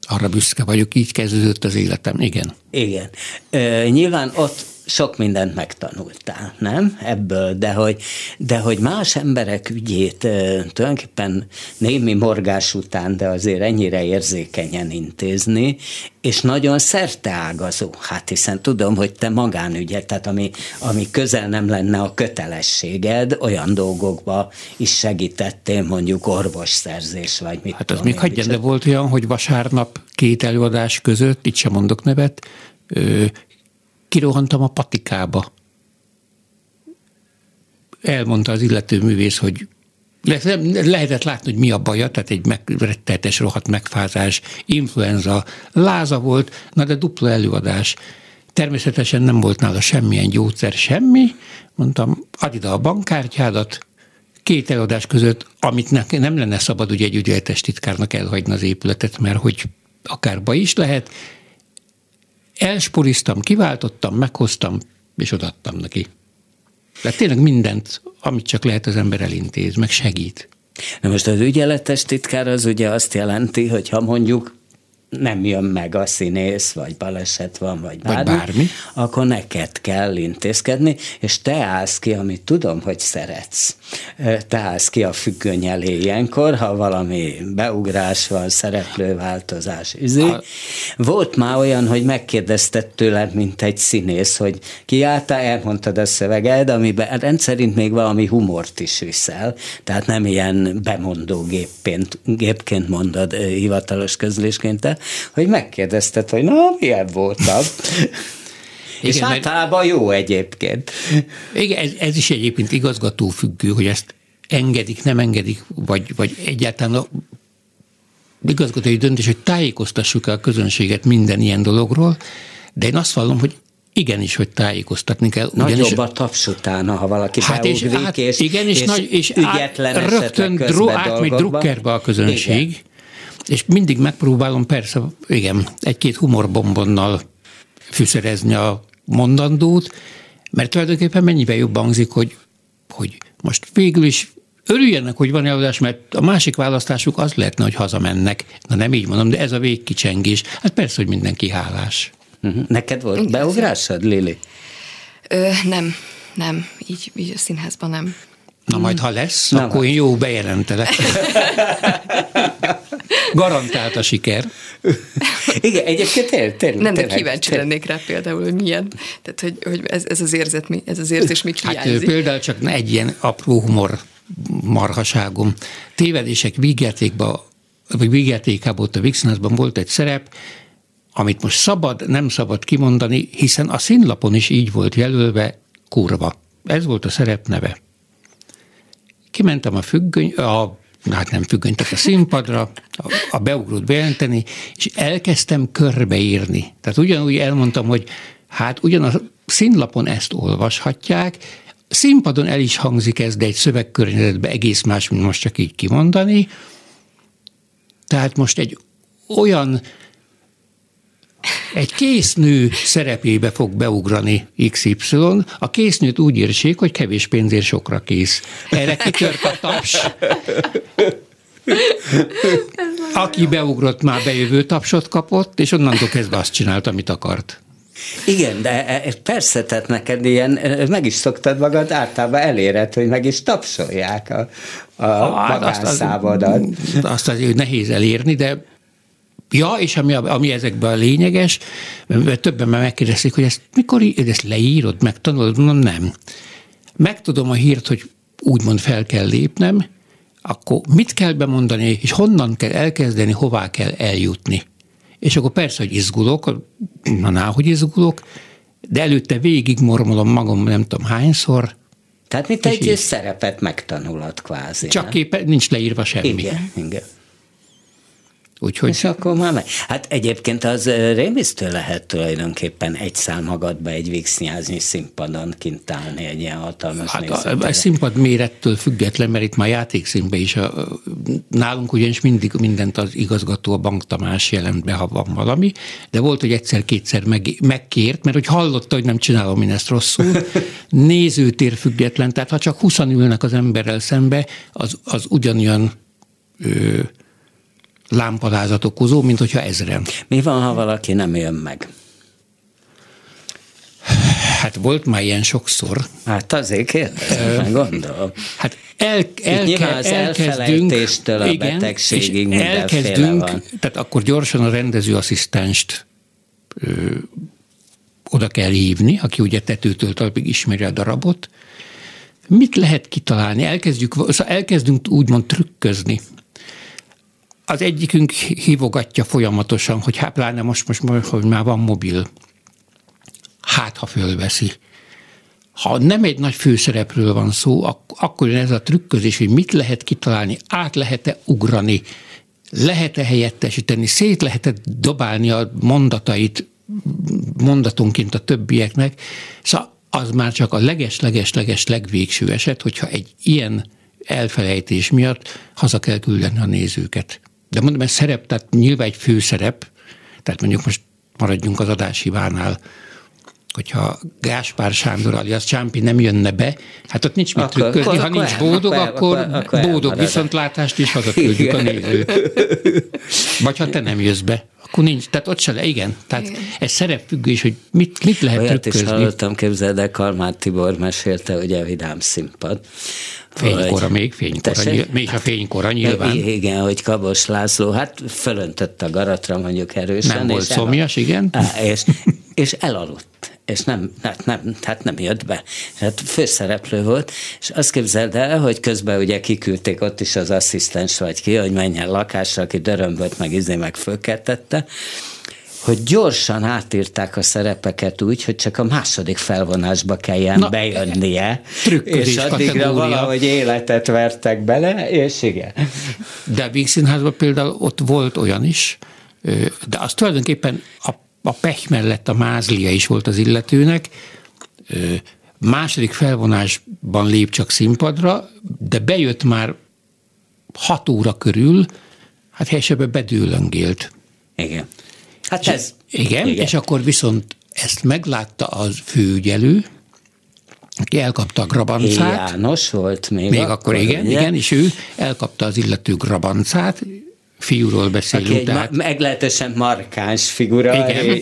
Arra büszke vagyok, így kezdődött az életem, igen. Igen. Ö, nyilván ott sok mindent megtanultál, nem? Ebből, de hogy, de hogy más emberek ügyét tulajdonképpen némi morgás után, de azért ennyire érzékenyen intézni, és nagyon szerteágazó. Hát hiszen tudom, hogy te magánügyet, tehát ami, ami közel nem lenne a kötelességed, olyan dolgokba is segítettél, mondjuk orvosszerzés, vagy mit Hát az még hagyján, de volt olyan, hogy vasárnap két előadás között, itt sem mondok nevet, kirohantam a patikába. Elmondta az illető művész, hogy lehetett látni, hogy mi a baja, tehát egy meg, rettetes rohadt megfázás, influenza, láza volt, na de dupla előadás. Természetesen nem volt nála semmilyen gyógyszer, semmi. Mondtam, add ide a bankkártyádat, két előadás között, amit nem lenne szabad ugye egy ügyeletes titkárnak elhagyni az épületet, mert hogy akár baj is lehet, elspuriztam, kiváltottam, meghoztam, és odaadtam neki. De tényleg mindent, amit csak lehet az ember elintéz, meg segít. Na most az ügyeletes titkár az ugye azt jelenti, hogy ha mondjuk nem jön meg a színész, vagy baleset van, vagy bármi, vagy bármi, akkor neked kell intézkedni, és te állsz ki, amit tudom, hogy szeretsz. Te állsz ki a függöny elé ilyenkor, ha valami beugrás van, szereplőváltozás, üzé. Ha... Volt már olyan, hogy megkérdezted tőled, mint egy színész, hogy kiálltál, elmondtad a szöveged, amiben rendszerint még valami humort is viszel, tehát nem ilyen bemondó gépként, gépként mondod hivatalos közlésként, hogy megkérdezted, hogy na, milyen voltam. És igen, általában jó egyébként. Igen, ez, ez is egyébként igazgató függő, hogy ezt engedik, nem engedik, vagy, vagy egyáltalán a igazgatói döntés, hogy tájékoztassuk el a közönséget minden ilyen dologról, de én azt vallom, hogy igenis, hogy tájékoztatni kell. Nagyobb a taps utána, ha valaki hát és, hát, és, igen, és, és, nagy, és ügyetlen át, rögtön dro, átmegy drukkerbe a közönség, igen és mindig megpróbálom persze, igen, egy-két humorbombonnal fűszerezni a mondandót, mert tulajdonképpen mennyivel jobban hangzik, hogy, hogy most végül is örüljenek, hogy van előadás, mert a másik választásuk az lehetne, hogy hazamennek. Na nem így mondom, de ez a végkicsengés. Hát persze, hogy mindenki hálás. Uh-huh. Neked volt beugrásod, Lili? Ö, nem, nem. Így, így a színházban nem. Na majd, ha lesz, Na, akkor én jó bejelentelek. Garantált a siker. Igen, egyébként tényleg. tényleg nem, de kíváncsi tényleg. lennék rá például, hogy milyen, tehát hogy, hogy ez, ez, az érzet, ez az érzés mit hát, hiányzik. Hát például csak egy ilyen apró humor marhaságom. Tévedések vígjátékban, vagy vígjátékában ott a Vixenazban volt egy szerep, amit most szabad, nem szabad kimondani, hiszen a színlapon is így volt jelölve kurva. Ez volt a szerep neve. Kimentem a függöny, a hát nem függöny, tehát a színpadra, a, a beugrót bejelenteni, és elkezdtem körbeírni. Tehát ugyanúgy elmondtam, hogy hát ugyan a színlapon ezt olvashatják, színpadon el is hangzik ez, de egy szövegkörnyezetben egész más, mint most csak így kimondani. Tehát most egy olyan egy késznő szerepébe fog beugrani XY. A késznőt úgy írsék, hogy kevés pénzért sokra kész. Erre kitört a taps. Aki beugrott, már bejövő tapsot kapott, és onnantól kezdve azt csinált, amit akart. Igen, de e, e, persze, tehát neked ilyen, e, meg is szoktad magad, általában eléred, hogy meg is tapsolják a, a hát magánszávodat. Azt, azt azért nehéz elérni, de Ja, és ami, ami ezekben a lényeges, mert többen már megkérdezték, hogy ezt mikor ezt leírod, megtanulod? Mondom, nem. Megtudom a hírt, hogy úgymond fel kell lépnem, akkor mit kell bemondani, és honnan kell elkezdeni, hová kell eljutni. És akkor persze, hogy izgulok, na, hogy izgulok, de előtte végig mormolom magam nem tudom hányszor. Tehát mint egy így. szerepet megtanulod kvázi. Csak képe, nincs leírva semmi. Igen, igen. Úgyhogy... És akkor már meg. Hát egyébként az rémisztő lehet tulajdonképpen egy szám magadba egy vígsznyázni színpadon kint állni egy ilyen hatalmas Hát a, a színpad mérettől független, mert itt már játékszínben is a, nálunk ugyanis mindig mindent az igazgató, a Bank Tamás jelent be, ha van valami, de volt, hogy egyszer-kétszer meg, megkért, mert hogy hallotta, hogy nem csinálom én ezt rosszul, [LAUGHS] nézőtér független, tehát ha csak 20 ülnek az emberrel szembe, az, az ugyanolyan ö, lámpalázat okozó, mint hogyha ezren. Mi van, ha valaki nem jön meg? Hát volt már ilyen sokszor. Hát azért kérdezem, gondolom. Hát el, el, kell, az elkezdünk, a igen, betegségig elkezdünk, van. tehát akkor gyorsan a rendezőasszisztenst ö, oda kell hívni, aki ugye tetőtől talpig ismeri a darabot. Mit lehet kitalálni? Elkezdjük, szóval elkezdünk úgymond trükközni az egyikünk hívogatja folyamatosan, hogy hát pláne most, most, hogy már van mobil. Hát, ha fölveszi. Ha nem egy nagy főszerepről van szó, akkor jön ez a trükközés, hogy mit lehet kitalálni, át lehet-e ugrani, lehet-e helyettesíteni, szét lehet-e dobálni a mondatait mondatonként a többieknek. Szóval az már csak a leges-leges-leges legvégső eset, hogyha egy ilyen elfelejtés miatt haza kell küldeni a nézőket de mondom, ez szerep, tehát nyilván egy főszerep, tehát mondjuk most maradjunk az adáshibánál, hogyha Gáspár Sándor alias Csámpi nem jönne be, hát ott nincs mit akkor, trükközni, akkor, ha nincs akkor, boldog, akkor, akkor, akkor boldog viszontlátást is hazaküldjük a néző. Vagy ha te nem jössz be, akkor nincs, tehát ott se le, igen. Tehát igen. ez szerepfüggés, hogy mit, mit lehet Olyat trükközni. is hallottam, képzeld el, Kalmár Tibor mesélte, ugye a Vidám Színpad, Fénykora még, fénykora, nyilván, még a fénykora nyilván. Igen, hogy Kabos László, hát fölöntött a garatra mondjuk erősen. Nem volt szomjas, igen. Á, és, és elaludt és nem, hát nem, hát nem jött be. Hát főszereplő volt, és azt képzeld el, hogy közben ugye kiküldték ott is az asszisztens vagy ki, hogy menjen lakásra, aki dörömböt meg izé meg fölkettette, hogy gyorsan átírták a szerepeket úgy, hogy csak a második felvonásba kelljen Na, bejönnie, és addigra valahogy életet vertek bele, és igen. De a Víg Színházban például ott volt olyan is, de az tulajdonképpen a, a pech mellett a mázlia is volt az illetőnek, második felvonásban lép csak színpadra, de bejött már hat óra körül, hát helyesebben bedőlöngélt. Igen. Hát ez. Igen, igen, és akkor viszont ezt meglátta az főügyelő, aki elkapta a grabancát. János volt még. Még akkor, akkor igen, ugye? igen, és ő elkapta az illető grabancát, fiúról beszélünk. Aki tehát... Ma- meglehetősen markáns figura, igen.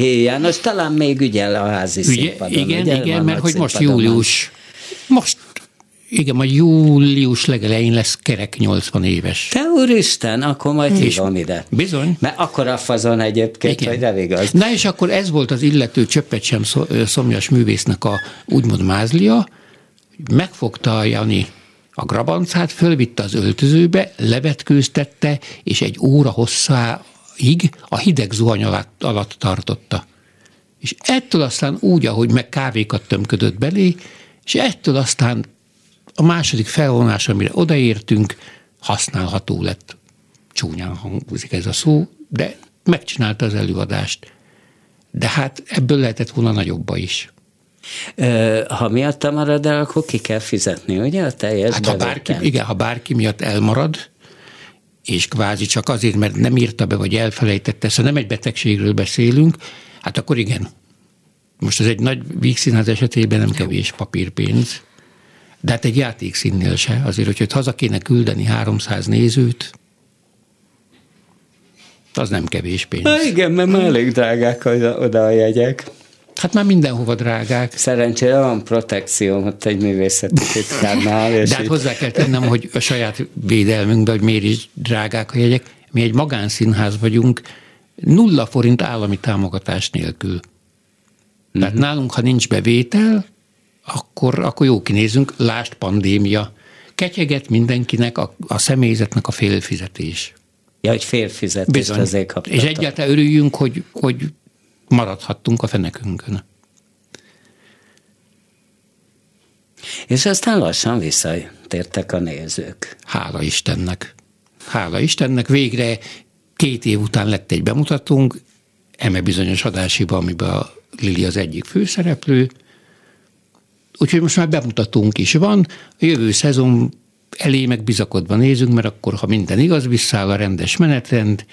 János, talán még ügyel a házi Ügye, színpadon. Igen, igen, mert hogy most július, most igen, majd július legelején lesz kerek 80 éves. Te úristen, akkor majd hívom ide. Bizony. Mert akkor a fazon egyébként, Igen. hogy elég az. Na és akkor ez volt az illető csöppet sem szomjas művésznek a úgymond mázlia, megfogta a Jani a grabancát, fölvitte az öltözőbe, levetkőztette, és egy óra hosszáig a hideg zuhany alatt, alatt tartotta. És ettől aztán úgy, ahogy meg kávékat tömködött belé, és ettől aztán a második felvonás, amire odaértünk, használható lett. Csúnyán hangzik ez a szó, de megcsinálta az előadást. De hát ebből lehetett volna nagyobba is. Ha miatta marad el, akkor ki kell fizetni, ugye a teljes hát ha bárki, Igen, ha bárki miatt elmarad, és kvázi csak azért, mert nem írta be, vagy elfelejtette, szóval nem egy betegségről beszélünk, hát akkor igen. Most ez egy nagy vígszínház esetében nem kevés papírpénz. De hát egy játékszínnél se, azért, hogyha haza kéne küldeni 300 nézőt, az nem kevés pénz. Na igen, mert már elég drágák oda, oda a jegyek. Hát már mindenhova drágák. Szerencsére van protekció ott egy művészeti titkárnál. De hát hozzá kell tennem, hogy a saját védelmünkben, hogy miért is drágák a jegyek, Mi egy magánszínház vagyunk, nulla forint állami támogatás nélkül. Tehát uh-huh. nálunk, ha nincs bevétel, akkor, akkor jó kinézünk, lást pandémia. Ketyeget mindenkinek, a, a személyzetnek a félfizetés. Ja, hogy félfizetés azért kaptatok. És egyáltalán örüljünk, hogy, hogy maradhattunk a fenekünkön. És aztán lassan visszatértek a nézők. Hála Istennek. Hála Istennek, végre két év után lett egy bemutatónk, eme bizonyos adásiba, amiben a Lili az egyik főszereplő, úgyhogy most már bemutatónk is van, a jövő szezon elé meg bizakodva nézünk, mert akkor, ha minden igaz, visszáll a rendes menetrend,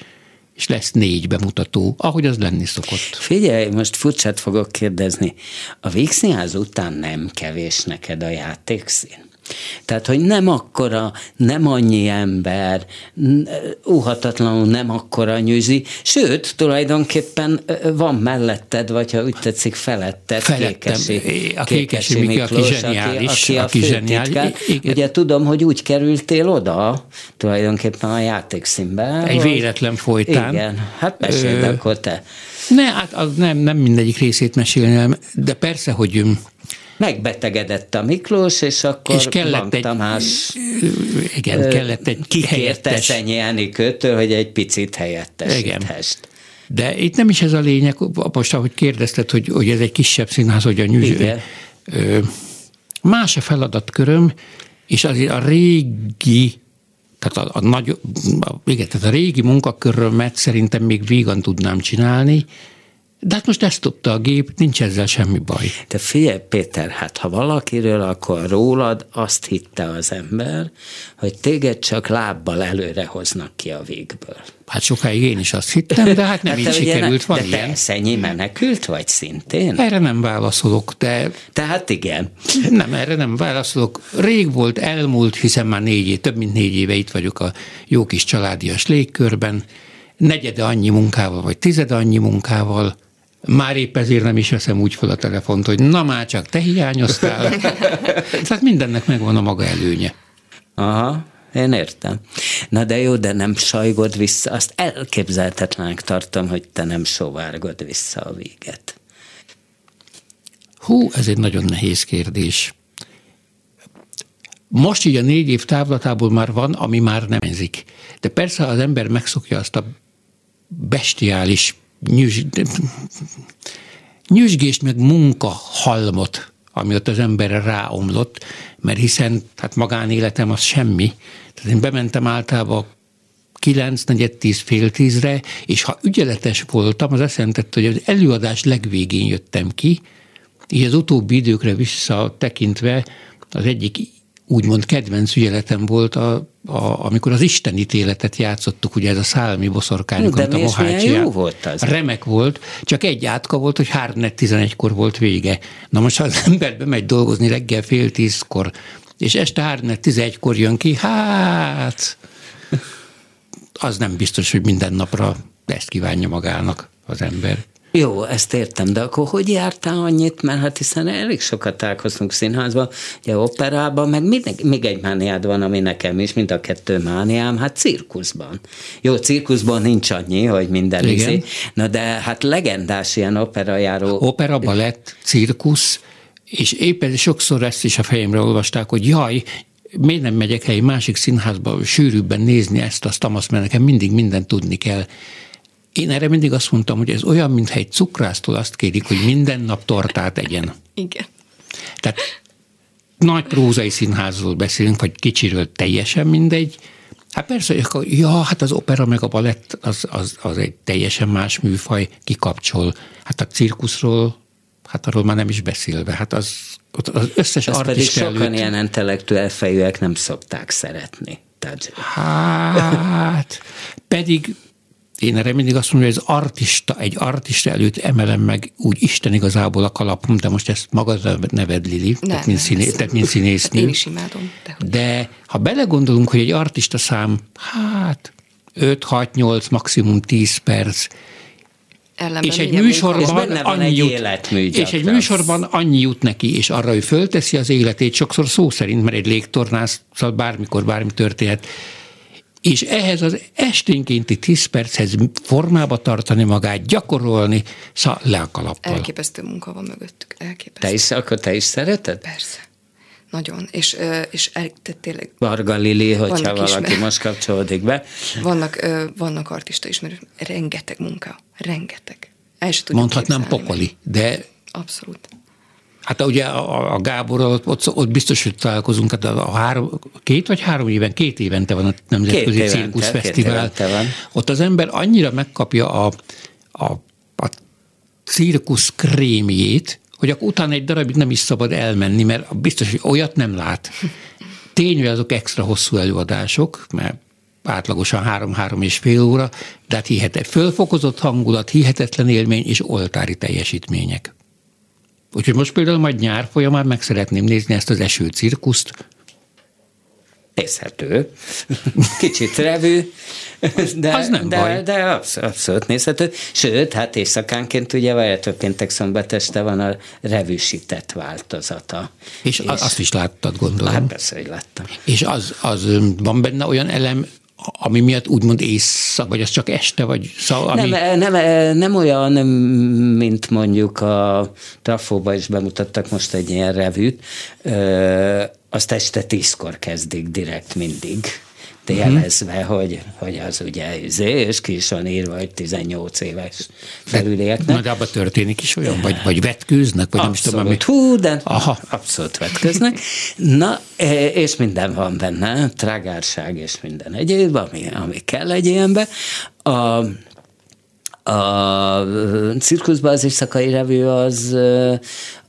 és lesz négy bemutató, ahogy az lenni szokott. Figyelj, most furcsát fogok kérdezni. A Vígszínház után nem kevés neked a játékszín? Tehát, hogy nem akkora, nem annyi ember, óhatatlanul nem akkora nyűzi, sőt, tulajdonképpen van melletted, vagy ha úgy tetszik, feletted Felettem, Kékesi, a Kékesi, Kékesi Miklós, aki zseniális, aki, aki, aki zseniális. Ugye tudom, hogy úgy kerültél oda, tulajdonképpen a játékszínbe. Egy véletlen folytán. Igen, hát meséld akkor te. Ne, hát az nem, nem mindegyik részét mesélnem, de persze, hogy megbetegedett a Miklós, és akkor és kellett egy, Tamás igen, kellett egy kikérte Szenyi Enikőtől, hogy egy picit helyettesíthest. Igen. De itt nem is ez a lényeg, most ahogy kérdezted, hogy, hogy ez egy kisebb színház, hogy a nyűző. Más a feladatköröm, és azért a régi tehát a, a, nagy, a, igen, tehát a régi munkakörömet szerintem még vígan tudnám csinálni, de hát most ezt tudta a gép, nincs ezzel semmi baj. De figyelj, Péter, hát ha valakiről, akkor rólad azt hitte az ember, hogy téged csak lábbal előre hoznak ki a végből. Hát sokáig én is azt hittem, de hát nem hát így sikerült. Van de ilyen. te Szenyi menekült vagy szintén? Erre nem válaszolok, de... Tehát igen. Nem, erre nem válaszolok. Rég volt, elmúlt, hiszen már négy év, több mint négy éve itt vagyok a jó kis családias légkörben, negyede annyi munkával, vagy tizede annyi munkával, már épp ezért nem is veszem úgy fel a telefont, hogy na már csak te hiányoztál. [LAUGHS] Tehát mindennek megvan a maga előnye. Aha, én értem. Na de jó, de nem sajgod vissza. Azt elképzelhetetlenek tartom, hogy te nem sovárgod vissza a véget. Hú, ez egy nagyon nehéz kérdés. Most így a négy év távlatából már van, ami már nem enzik. De persze az ember megszokja azt a bestiális nyüzs, nyüzsgést, meg munkahalmot, ami ott az emberre ráomlott, mert hiszen hát magánéletem az semmi. Tehát én bementem általában 9, negyed, 10, fél tízre, és ha ügyeletes voltam, az azt jelentette, hogy az előadás legvégén jöttem ki, így az utóbbi időkre visszatekintve az egyik úgymond kedvenc ügyeletem volt, a, a, amikor az istenítéletet játszottuk, ugye ez a szálmi boszorkányok, De a Mohácsi jó volt az? Remek volt, csak egy átka volt, hogy 3 11-kor volt vége. Na most, ha az [LAUGHS] ember bemegy dolgozni reggel fél tízkor, és este 3 11-kor jön ki, hát az nem biztos, hogy minden napra ezt kívánja magának az ember. Jó, ezt értem, de akkor hogy jártál annyit? Mert hát hiszen elég sokat találkoztunk színházban, ugye operában, meg még, még egy mániád van, ami nekem is, mint a kettő mániám, hát cirkuszban. Jó, cirkuszban nincs annyi, hogy minden izé, na de hát legendás ilyen operajáró. Opera, balett, cirkusz, és éppen sokszor ezt is a fejemre olvasták, hogy jaj, miért nem megyek el egy másik színházba sűrűbben nézni ezt, azt, azt, mert nekem mindig mindent tudni kell. Én erre mindig azt mondtam, hogy ez olyan, mintha egy cukrásztól azt kérik, hogy minden nap tortát egyen. Igen. Tehát nagy prózai színházról beszélünk, vagy kicsiről teljesen mindegy. Hát persze, akkor, ja, hát az opera meg a balett az, az, az egy teljesen más műfaj, kikapcsol. Hát a cirkuszról, hát arról már nem is beszélve. Hát az, az összes Azt pedig sokan előtt... ilyen intellektuál fejűek nem szokták szeretni. Tehát... Hát, pedig én erre mindig azt mondom, hogy az artista, egy artista előtt emelem meg úgy Isten igazából a kalapom, de most ezt magad neved, Lili, nem, tehát, mint színé, tehát mint színésznő. Én is imádom. De, de ha belegondolunk, hogy egy artista szám, hát 5-6-8, maximum 10 perc, Ellenben és egy műsorban annyi egy jut, és egy műsorban annyi jut neki, és arra ő fölteszi az életét, sokszor szó szerint, mert egy légtornász, szóval bármikor bármi történhet, és ehhez az esténkénti 10 perchez formába tartani magát, gyakorolni, szóval le a kalappal. Elképesztő munka van mögöttük, elképesztő. Te is, akkor te is szereted? Persze. Nagyon. És, és el, tehát tényleg Varga Lili, hogyha valaki ismer- most kapcsolódik be. vannak, vannak artista ismerős, rengeteg munka, rengeteg. El se tudjuk Mondhatnám pokoli, de Abszolút. Hát ugye a, a Gáborral ott, ott, biztos, hogy találkozunk, hát a, a három, két vagy három éven, két évente van a Nemzetközi Cirkuszfesztivál. Ott az ember annyira megkapja a, a, a cirkusz krémjét, hogy akkor utána egy darabig nem is szabad elmenni, mert biztos, hogy olyat nem lát. Tény, hogy azok extra hosszú előadások, mert átlagosan három-három és fél óra, de hát hihetet, fölfokozott hangulat, hihetetlen élmény és oltári teljesítmények. Úgyhogy most például majd nyár folyamán meg szeretném nézni ezt az eső cirkuszt. Nézhető. Kicsit revű, de, Az nem de, baj. de abszolút, abszolút nézhető. Sőt, hát éjszakánként ugye várjátok péntek szombat este van a revűsített változata. És, és azt is láttad, gondolom. Hát persze, hogy láttam. És az, az öm, van benne olyan elem, ami miatt úgymond éjszak, vagy az csak este, vagy szó, ami... Nem, nem, nem olyan, mint mondjuk a Trafóba is bemutattak most egy ilyen revűt, ö, azt este tízkor kezdik direkt mindig jelezve, uh-huh. hogy, hogy az ugye izé, és ki is van írva, hogy 18 éves felülieknek. Na, de abban történik is olyan, vagy, vagy vetkőznek, vagy Abszolút. nem is tudom, Hú, de Aha. abszolút vetköznek. Na, e, és minden van benne, trágárság és minden egyéb, ami, ami kell egy ilyenbe. A, a cirkuszban az éjszakai revű az,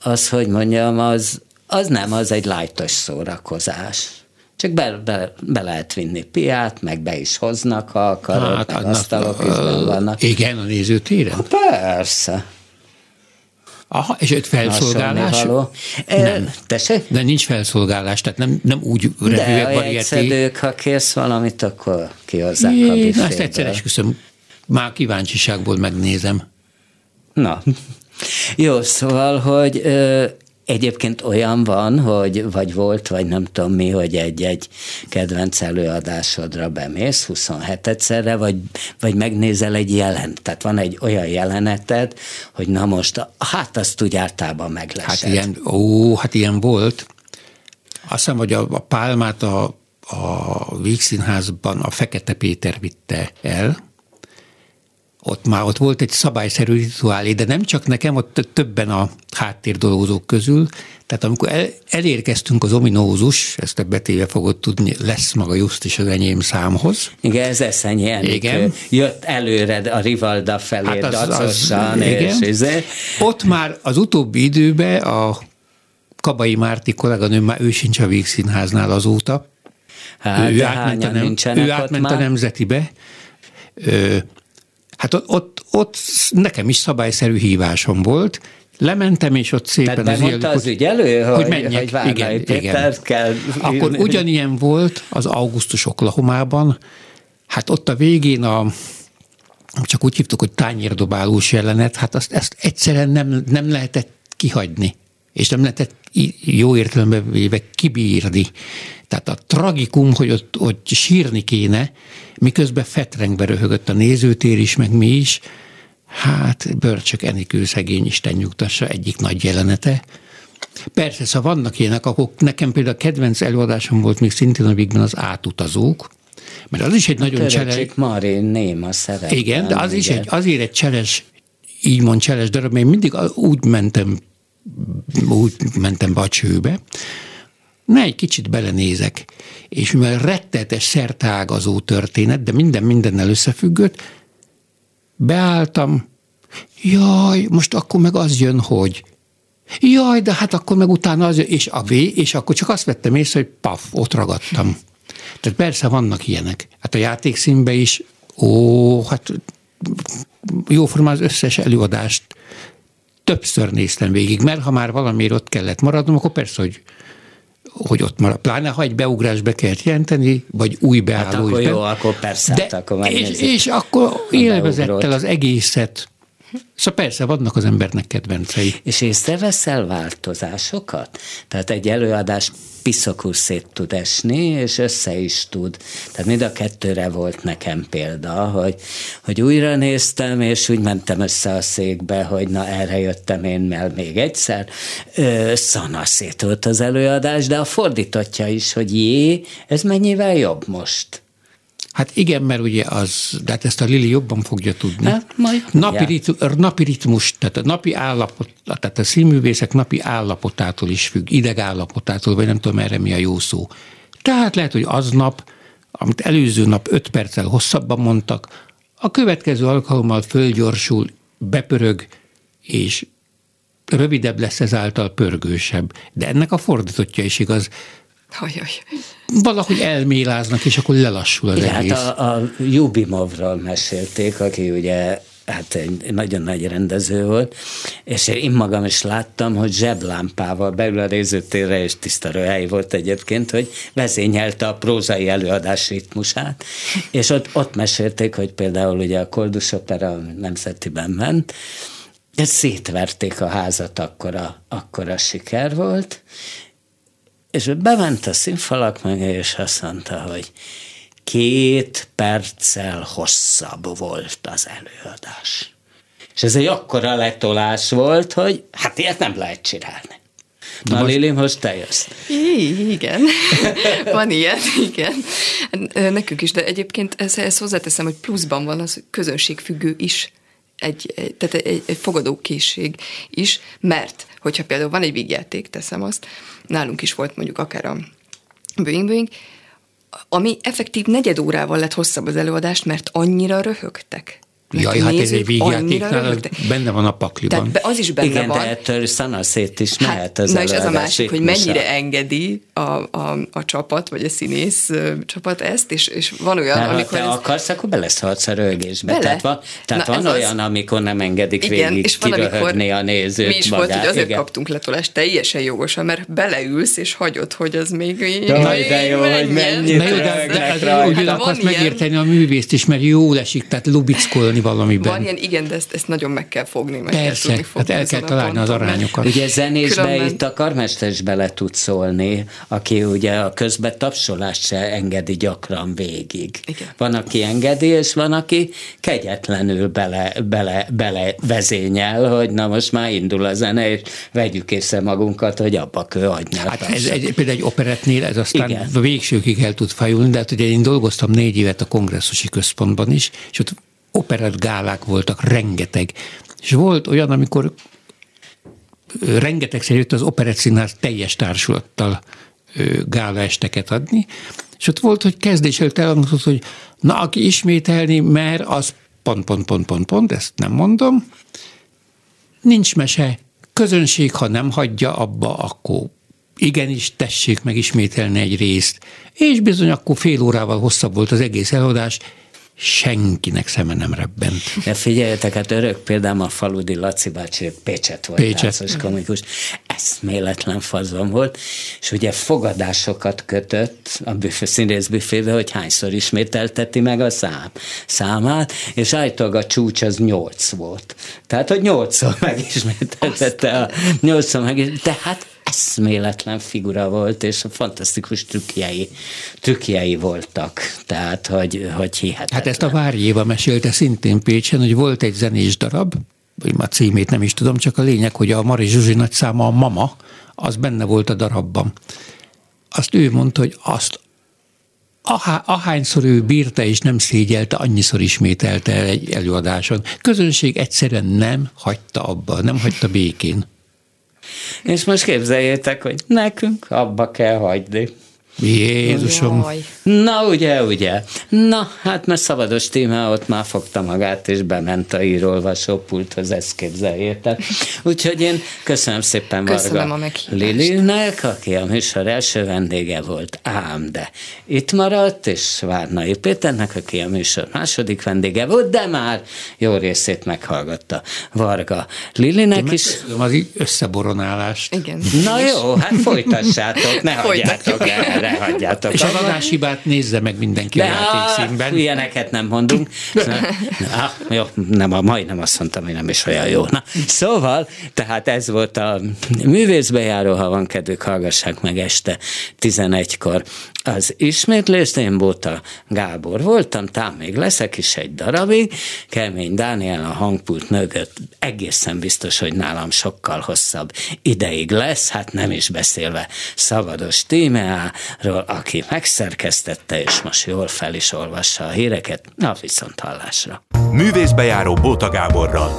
az, hogy mondjam, az, az nem, az egy lájtos szórakozás. Csak be, be, be lehet vinni piát, meg be is hoznak, ha akarod, hát, meg asztalok is benn vannak. Igen, a nézőtéren. Persze. Aha, és egy felszolgálás? Nem. Tessék? De nincs felszolgálás, tehát nem, nem úgy De revűek, a jegyszedők, ha kérsz valamit, akkor kihozzák a Jé, Na, ezt egyszer büféből. esküszöm, már kíváncsiságból megnézem. Na, jó, szóval, hogy ö, egyébként olyan van, hogy vagy volt, vagy nem tudom mi, hogy egy-egy kedvenc előadásodra bemész 27-szerre, vagy, vagy megnézel egy jelent. Tehát van egy olyan jeleneted, hogy na most, hát azt úgy általában meglesed. Hát ilyen, ó, hát ilyen volt. Azt hiszem, hogy a, a pálmát a, a Vígszínházban a Fekete Péter vitte el, ott már ott volt egy szabályszerű rituálé, de nem csak nekem, ott többen a háttérdolgozók közül. Tehát amikor el, elérkeztünk az ominózus, ezt a betéve fogod tudni, lesz maga just is az enyém számhoz. Igen, ez Eszenyi. Igen. Jött előre a Rivalda felé hát az- az- dacosan, igen. és izé. Ott már az utóbbi időben a Kabai Márti kolléganő, már ő sincs a Vígszínháznál azóta. Hát, ő átment, a, nem, ő ott átment a már? nemzetibe. Ö, hát ott, ott, ott nekem is szabályszerű hívásom volt. Lementem, és ott szépen Tehát bemondta az ügyelő, hogy, hogy menjek, hogy igen, igen. Kell Akkor ugyanilyen volt az augusztus Oklahomában. Hát ott a végén a csak úgy hívtuk, hogy tányérdobálós jelenet, hát azt ezt egyszerűen nem, nem lehetett kihagyni, és nem lehetett jó értelemben véve kibírni. Tehát a tragikum, hogy ott, ott sírni kéne, miközben fetrengve röhögött a nézőtér is, meg mi is, hát Börcsök Enikő szegény Isten nyugtassa egyik nagy jelenete. Persze, szóval vannak ilyenek, akkor nekem például a kedvenc előadásom volt még szintén a Vigben az átutazók, mert az is egy nagyon cseles, Töröcsik Mari néma szeretem. igen, de az is igen. egy, azért egy cseles, így mond cseles darab, én mindig úgy mentem, úgy mentem be a csőbe, ne egy kicsit belenézek, és mivel rettetes szertágazó történet, de minden mindennel összefüggött, beálltam, jaj, most akkor meg az jön, hogy jaj, de hát akkor meg utána az, jön, és a V, és akkor csak azt vettem észre, hogy paf, ott ragadtam. Tehát persze vannak ilyenek. Hát a játékszínben is, ó, hát jóformán az összes előadást többször néztem végig, mert ha már valamiért ott kellett maradnom, akkor persze, hogy hogy ott marad. Pláne, ha egy beugrás be kellett jelenteni, vagy új beálló Hát akkor be- jó, akkor persze, de, hát akkor és, és akkor élvezettel az egészet Szóval persze, vannak az embernek kedvencei. És észreveszel változásokat? Tehát egy előadás piszokul szét tud esni, és össze is tud. Tehát mind a kettőre volt nekem példa, hogy, hogy újra néztem, és úgy mentem össze a székbe, hogy na erre jöttem én el még egyszer. Ö, szanaszét volt az előadás, de a fordítottja is, hogy jé, ez mennyivel jobb most. Hát igen, mert ugye az, de hát ezt a Lili jobban fogja tudni. Hát, majd napi, rit, napi ritmus, tehát a napi állapot, tehát a színművészek napi állapotától is függ, idegállapotától, vagy nem tudom erre mi a jó szó. Tehát lehet, hogy aznap, amit előző nap öt perccel hosszabban mondtak, a következő alkalommal fölgyorsul, bepörög, és rövidebb lesz ezáltal pörgősebb. De ennek a fordítottja is igaz. Ajaj. Valahogy elméláznak, és akkor lelassul az Igen, egész. Hát a, a Jubimovról mesélték, aki ugye hát egy nagyon nagy rendező volt, és én magam is láttam, hogy zseblámpával belül a nézőtérre, és tiszta röhely volt egyébként, hogy vezényelte a prózai előadás ritmusát, és ott, ott mesélték, hogy például ugye a Koldus Opera nemzetiben ment, de szétverték a házat, akkora, akkora siker volt, és ő bement a színfalak mögé, és azt mondta, hogy két perccel hosszabb volt az előadás. És ez egy akkora letolás volt, hogy hát ilyet nem lehet csinálni. Na, most... Lili, most te jössz. I- igen, [LAUGHS] van ilyen, igen. Nekünk is, de egyébként ezt, ezt hozzáteszem, hogy pluszban van az, közönségfüggő is egy, egy, tehát egy, egy fogadókészség is, mert hogyha például van egy vígjáték, teszem azt, nálunk is volt mondjuk akár a Boeing Boeing, ami effektív negyed órával lett hosszabb az előadást, mert annyira röhögtek. Jaj, hát ez egy vígjátéknál, benne van a pakliban. Tehát az is benne Igen, van. de ettől szanaszét is mehet hát, az Na és ez a másik, ritmusa. hogy mennyire engedi a, a, a csapat, vagy a színész csapat ezt, és, és van olyan, Mert amikor... ha te ez... akarsz, akkor beleszalsz a rögésbe. Bele. Tehát van, tehát Na, van ez olyan, az. amikor nem engedik Igen, végig és van, amikor a nézőt mi is magát. volt, hogy azért Igen. kaptunk letolást teljesen jogosan, mert beleülsz, és hagyod, hogy az még... Jaj, de jó, hogy mennyit de rajta. úgy Hát megérteni a művészt is, mert jól esik, tehát lubickolni valamiben. Van ilyen, igen, de ezt, ezt nagyon meg kell fogni, meg Persze, kell tudni hát fogni el ezen kell találni az arányokat. Ugye zenésbe Különben- itt a karmester is bele tud szólni, aki ugye a közben tapsolást se engedi gyakran végig. Igen. Van, aki engedi, és van, aki kegyetlenül bele, bele, bele vezényel, hogy na most már indul a zene, és vegyük észre magunkat, hogy abba kő adnyál. Hát ez egy, például egy operetnél ez aztán Igen. Igen. végsőkig el tud fajulni, de hát ugye én dolgoztam négy évet a kongresszusi központban is, és ott operett gálák voltak, rengeteg. És volt olyan, amikor rengetegszer jött az operett színház teljes társulattal gála esteket adni, és ott volt, hogy kezdés előtt elhangzott, hogy na, aki ismételni mer, az pont, pont, pont, pont, pont, ezt nem mondom, nincs mese, közönség, ha nem hagyja abba, akkor igenis tessék megismételni egy részt. És bizony akkor fél órával hosszabb volt az egész előadás, senkinek szeme nem rebbent. De figyeljetek, hát örök példám a Faludi Laci bácsi, Pécset volt Pécset. táncos komikus, eszméletlen fazon volt, és ugye fogadásokat kötött a büfé, színész büfébe, hogy hányszor ismételteti meg a szám, számát, és állítólag a csúcs az nyolc volt. Tehát, hogy nyolcszor [LAUGHS] megismételtette a nyolcszor meg, tehát eszméletlen figura volt, és fantasztikus trükkjei, trükkjei voltak. Tehát, hogy, hogy hihetetlen. Hát ezt a Várjéva mesélte szintén Pécsen, hogy volt egy zenés darab, vagy már címét nem is tudom, csak a lényeg, hogy a Mari Zsuzsi nagyszáma a Mama, az benne volt a darabban. Azt ő mondta, hogy azt ahá, ahányszor ő bírta és nem szégyelte, annyiszor ismételte el egy előadáson. Közönség egyszerűen nem hagyta abba, nem hagyta békén. És most képzeljétek, hogy nekünk abba kell hagyni. Jézusom! Jaj. Na, ugye, ugye. Na, hát mert Szabados Tímea ott már fogta magát, és bement a írólvasó pulthoz, ezt képzeljétek. Úgyhogy én köszönöm szépen Köszönöm Varga a. Lilinek, aki a műsor első vendége volt, ám de itt maradt, és Várnai Péternek, aki a műsor második vendége volt, de már jó részét meghallgatta Varga Lilinek is. Az összeboronálást. Igen. Na jó, hát folytassátok, ne hagyjátok el. Erre hagyjátok. És az adáshibát nézze meg mindenki a játékszínben. Ilyeneket nem mondunk. Na, jó, nem, a, majdnem azt mondtam, hogy nem is olyan jó. Na, szóval, tehát ez volt a művészbejáró, ha van kedvük, hallgassák meg este 11-kor az ismétlést, én Bóta Gábor voltam, tám még leszek is egy darabig, Kemény Dániel a hangpult mögött egészen biztos, hogy nálam sokkal hosszabb ideig lesz, hát nem is beszélve Szabados Tímeáról, aki megszerkesztette, és most jól fel is olvassa a híreket, na viszont hallásra. Művészbejáró Bóta Gáborral.